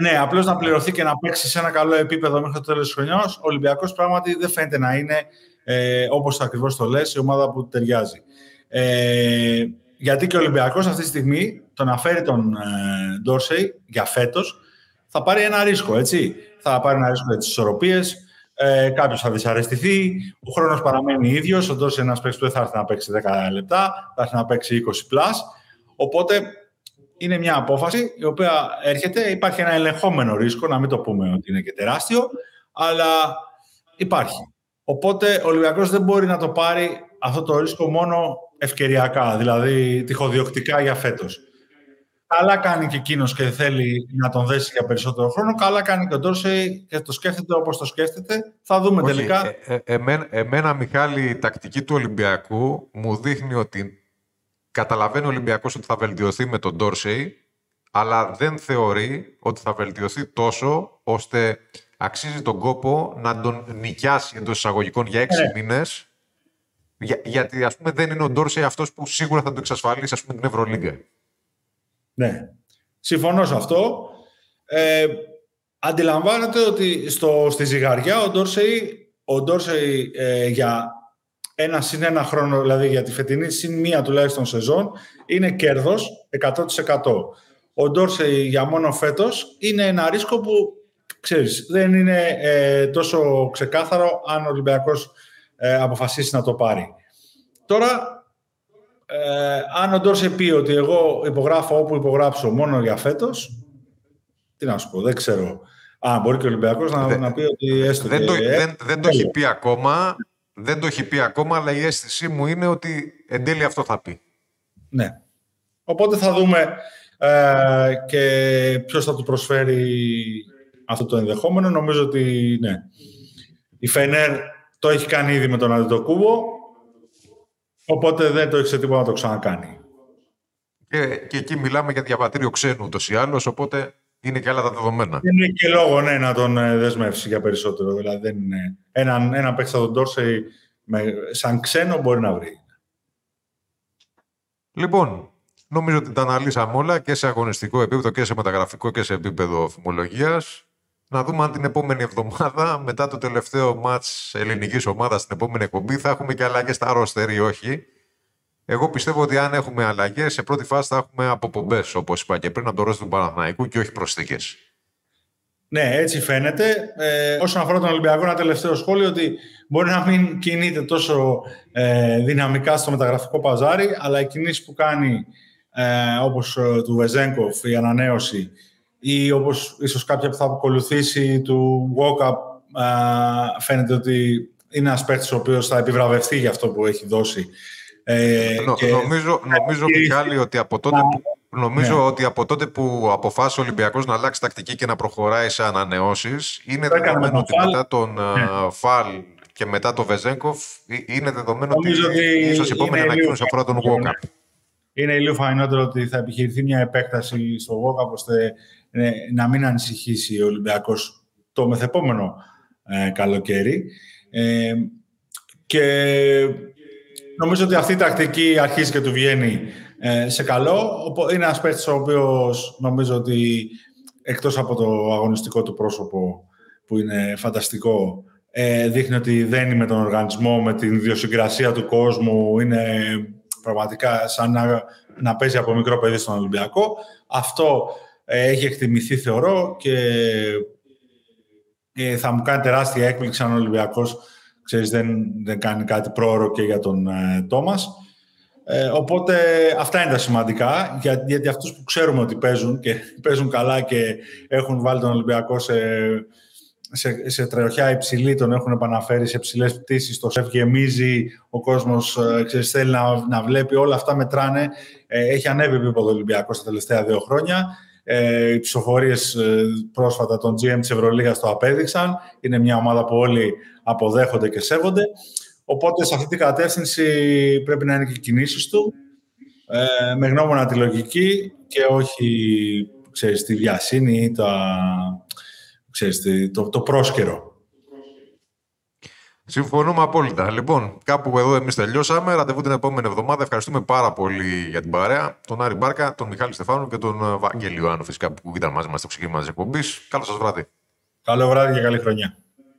ναι, απλώς να πληρωθεί και να παίξει σε ένα καλό επίπεδο μέχρι το τέλος της χρονιάς. Ο Ολυμπιακός πράγματι δεν φαίνεται να είναι ε, όπως ακριβώς το λες, η ομάδα που του ταιριάζει. Ε, γιατί και ο Ολυμπιακός αυτή τη στιγμή το να φέρει τον ε, Ντόρσεϊ για φέτος θα πάρει ένα ρίσκο, έτσι. Θα πάρει ένα ρίσκο για τις ισορροπίες. Ε, Κάποιος θα δυσαρεστηθεί. Ο χρόνος παραμένει ίδιος. Ο Ντόρσεϊ είναι ένας παίκτης που δεν θα έρθει να παίξει 10 λεπτά, θα έρθει να παίξει 20 πλάς. Οπότε είναι μια απόφαση η οποία έρχεται. Υπάρχει ένα ελεγχόμενο ρίσκο, να μην το πούμε ότι είναι και τεράστιο, αλλά υπάρχει. Οπότε ο Ολυμπιακός δεν μπορεί να το πάρει αυτό το ρίσκο μόνο ευκαιριακά, δηλαδή τυχοδιοκτικά για φέτος. Καλά κάνει και εκείνος και θέλει να τον δέσει για περισσότερο χρόνο. Καλά κάνει και ο Ντόρσεϊ και το σκέφτεται όπως το σκέφτεται. Θα δούμε Όχι, τελικά. ε, ε, εμένα, εμένα, Μιχάλη, η τακτική του Ολυμπιακού μου δείχνει ότι καταλαβαίνει ο Ολυμπιακός ότι θα βελτιωθεί με τον Ντόρσεϊ, αλλά δεν θεωρεί ότι θα βελτιωθεί τόσο ώστε αξίζει τον κόπο να τον νοικιάσει εντός εισαγωγικών για έξι Ναι. μήνες για, γιατί ας πούμε δεν είναι ο Ντόρσεϊ αυτός που σίγουρα θα το εξασφαλίσει ας πούμε την Ευρωλίγκα. Ναι. Συμφωνώ σε αυτό. Ε, αντιλαμβάνεται ότι στο, στη ζυγαριά ο Ντόρσεϊ, ο Ντόρσεϊ ε, για ένα συν ένα χρόνο, δηλαδή για τη φετινή συν μία τουλάχιστον σεζόν, είναι κέρδος 100%. Ο Ντόρσεϊ για μόνο φέτος είναι ένα ρίσκο που, ξέρεις, δεν είναι ε, τόσο ξεκάθαρο αν ο Ολυμπιακός ε, αποφασίσει να το πάρει. Τώρα, ε, αν ο Ντόρσεϊ πει ότι εγώ υπογράφω όπου υπογράψω μόνο για φέτος, τι να σου πω, δεν ξέρω. Α, μπορεί και ο Ολυμπιακός να, Δεν- να πει ότι έστω Δεν και... το, ε, δεν, δεν το έχει πει ακόμα, δεν το έχει πει ακόμα, αλλά η αίσθησή μου είναι ότι εν τέλει αυτό θα πει. Ναι. Οπότε θα δούμε ε, και ποιος θα του προσφέρει αυτό το ενδεχόμενο. Νομίζω ότι ναι. Η Φενέρ το έχει κάνει ήδη με τον Αντιτοκούμπο, οπότε δεν το έχει σε τίποτα να το ξανακάνει. Και, και εκεί μιλάμε για διαβατήριο ξένου ούτως ή άλλως, οπότε είναι και άλλα τα δεδομένα. Δεν είναι και λόγο ναι, να τον ε, δεσμεύσει για περισσότερο. Δηλαδή δεν είναι... Έναν, ένα παίκτη θα τον Ντόρσεϊ με, σαν ξένο μπορεί να βρει. Λοιπόν, νομίζω ότι τα αναλύσαμε όλα και σε αγωνιστικό επίπεδο και σε μεταγραφικό και σε επίπεδο φημολογίας. Να δούμε αν την επόμενη εβδομάδα, μετά το τελευταίο μάτς ελληνικής ομάδας στην επόμενη εκπομπή, θα έχουμε και αλλαγές στα ρόστερ ή όχι. Εγώ πιστεύω ότι αν έχουμε αλλαγές, σε πρώτη φάση θα έχουμε αποπομπές, όπως είπα και πριν, από το ρόστερ του Παναθηναϊκού και όχι προσθήκες. Ναι, έτσι φαίνεται. Ε, όσον αφορά τον Ολυμπιακό, ένα τελευταίο σχόλιο ότι μπορεί να μην κινείται τόσο ε, δυναμικά στο μεταγραφικό παζάρι, αλλά οι κινήσεις που κάνει ε, όπως ε, του Βεζέγκοφ η ανανέωση ή όπως ίσως κάποια που θα ακολουθήσει του Walkup ε, φαίνεται ότι είναι ένας παίκτης ο οποίος θα επιβραβευτεί για αυτό που έχει δώσει. Ε, Νο, και... Νομίζω, νομίζω Μιχάλη, ότι από τότε που Νομίζω ναι. ότι από τότε που αποφάσισε ο Ολυμπιακός να αλλάξει τακτική και να προχωράει σε ανανεώσεις, είναι δεδομένο ότι μετά τον ναι. Φαλ και μετά τον Βεζέγκοφ, είναι δεδομένο νομίζω ότι, ότι ίσως η επόμενη ανακοίνωση αφορά τον Walkup είναι λίγο φαϊνότερο ότι θα επιχειρηθεί μια επέκταση στο ΒΟΚΑ ώστε ε, να μην ανησυχήσει ο Ολυμπιακός το μεθεπόμενο ε, καλοκαίρι. Ε, και νομίζω ότι αυτή η τακτική αρχίζει και του βγαίνει ε, σε καλό. Είναι ένας παίκτης ο οποίος νομίζω ότι εκτός από το αγωνιστικό του πρόσωπο που είναι φανταστικό, ε, δείχνει ότι δένει με τον οργανισμό, με την ιδιοσυγκρασία του κόσμου, είναι πραγματικά σαν να, να παίζει από μικρό παιδί στον Ολυμπιακό. Αυτό ε, έχει εκτιμηθεί θεωρώ και ε, θα μου κάνει τεράστια έκπληξη αν ο Ολυμπιακός ξέρεις, δεν, δεν κάνει κάτι πρόωρο και για τον ε, Τόμας. Ε, οπότε αυτά είναι τα σημαντικά, για, γιατί αυτούς που ξέρουμε ότι παίζουν και παίζουν καλά και έχουν βάλει τον Ολυμπιακό σε σε, σε τρεοχιά υψηλή τον έχουν επαναφέρει σε ψηλές πτήσεις. Το σεφ γεμίζει, ο κόσμος ε, θέλει να, να βλέπει, όλα αυτά μετράνε. Ε, έχει ανέβει επίπεδο Ολυμπιακός τα τελευταία δύο χρόνια. Ε, οι ψηφοφορίες ε, πρόσφατα των GM της Ευρωλίγας το απέδειξαν. Είναι μια ομάδα που όλοι αποδέχονται και σέβονται. Οπότε σε αυτή την κατεύθυνση πρέπει να είναι και οι κινήσεις του. Ε, με γνώμονα τη λογική και όχι ξέρεις, τη βιασύνη ή τα, ξέρεις, το, το πρόσκαιρο. Συμφωνούμε απόλυτα. Λοιπόν, κάπου εδώ εμείς τελειώσαμε. Ραντεβού την επόμενη εβδομάδα. Ευχαριστούμε πάρα πολύ για την παρέα. Τον Άρη Μπάρκα, τον Μιχάλη Στεφάνου και τον Βαγγέλη Ιωάννου, φυσικά που ήταν μαζί μας στο ξεκίνημα της εκπομπής. Καλό σας βράδυ. Καλό βράδυ και καλή χρονιά.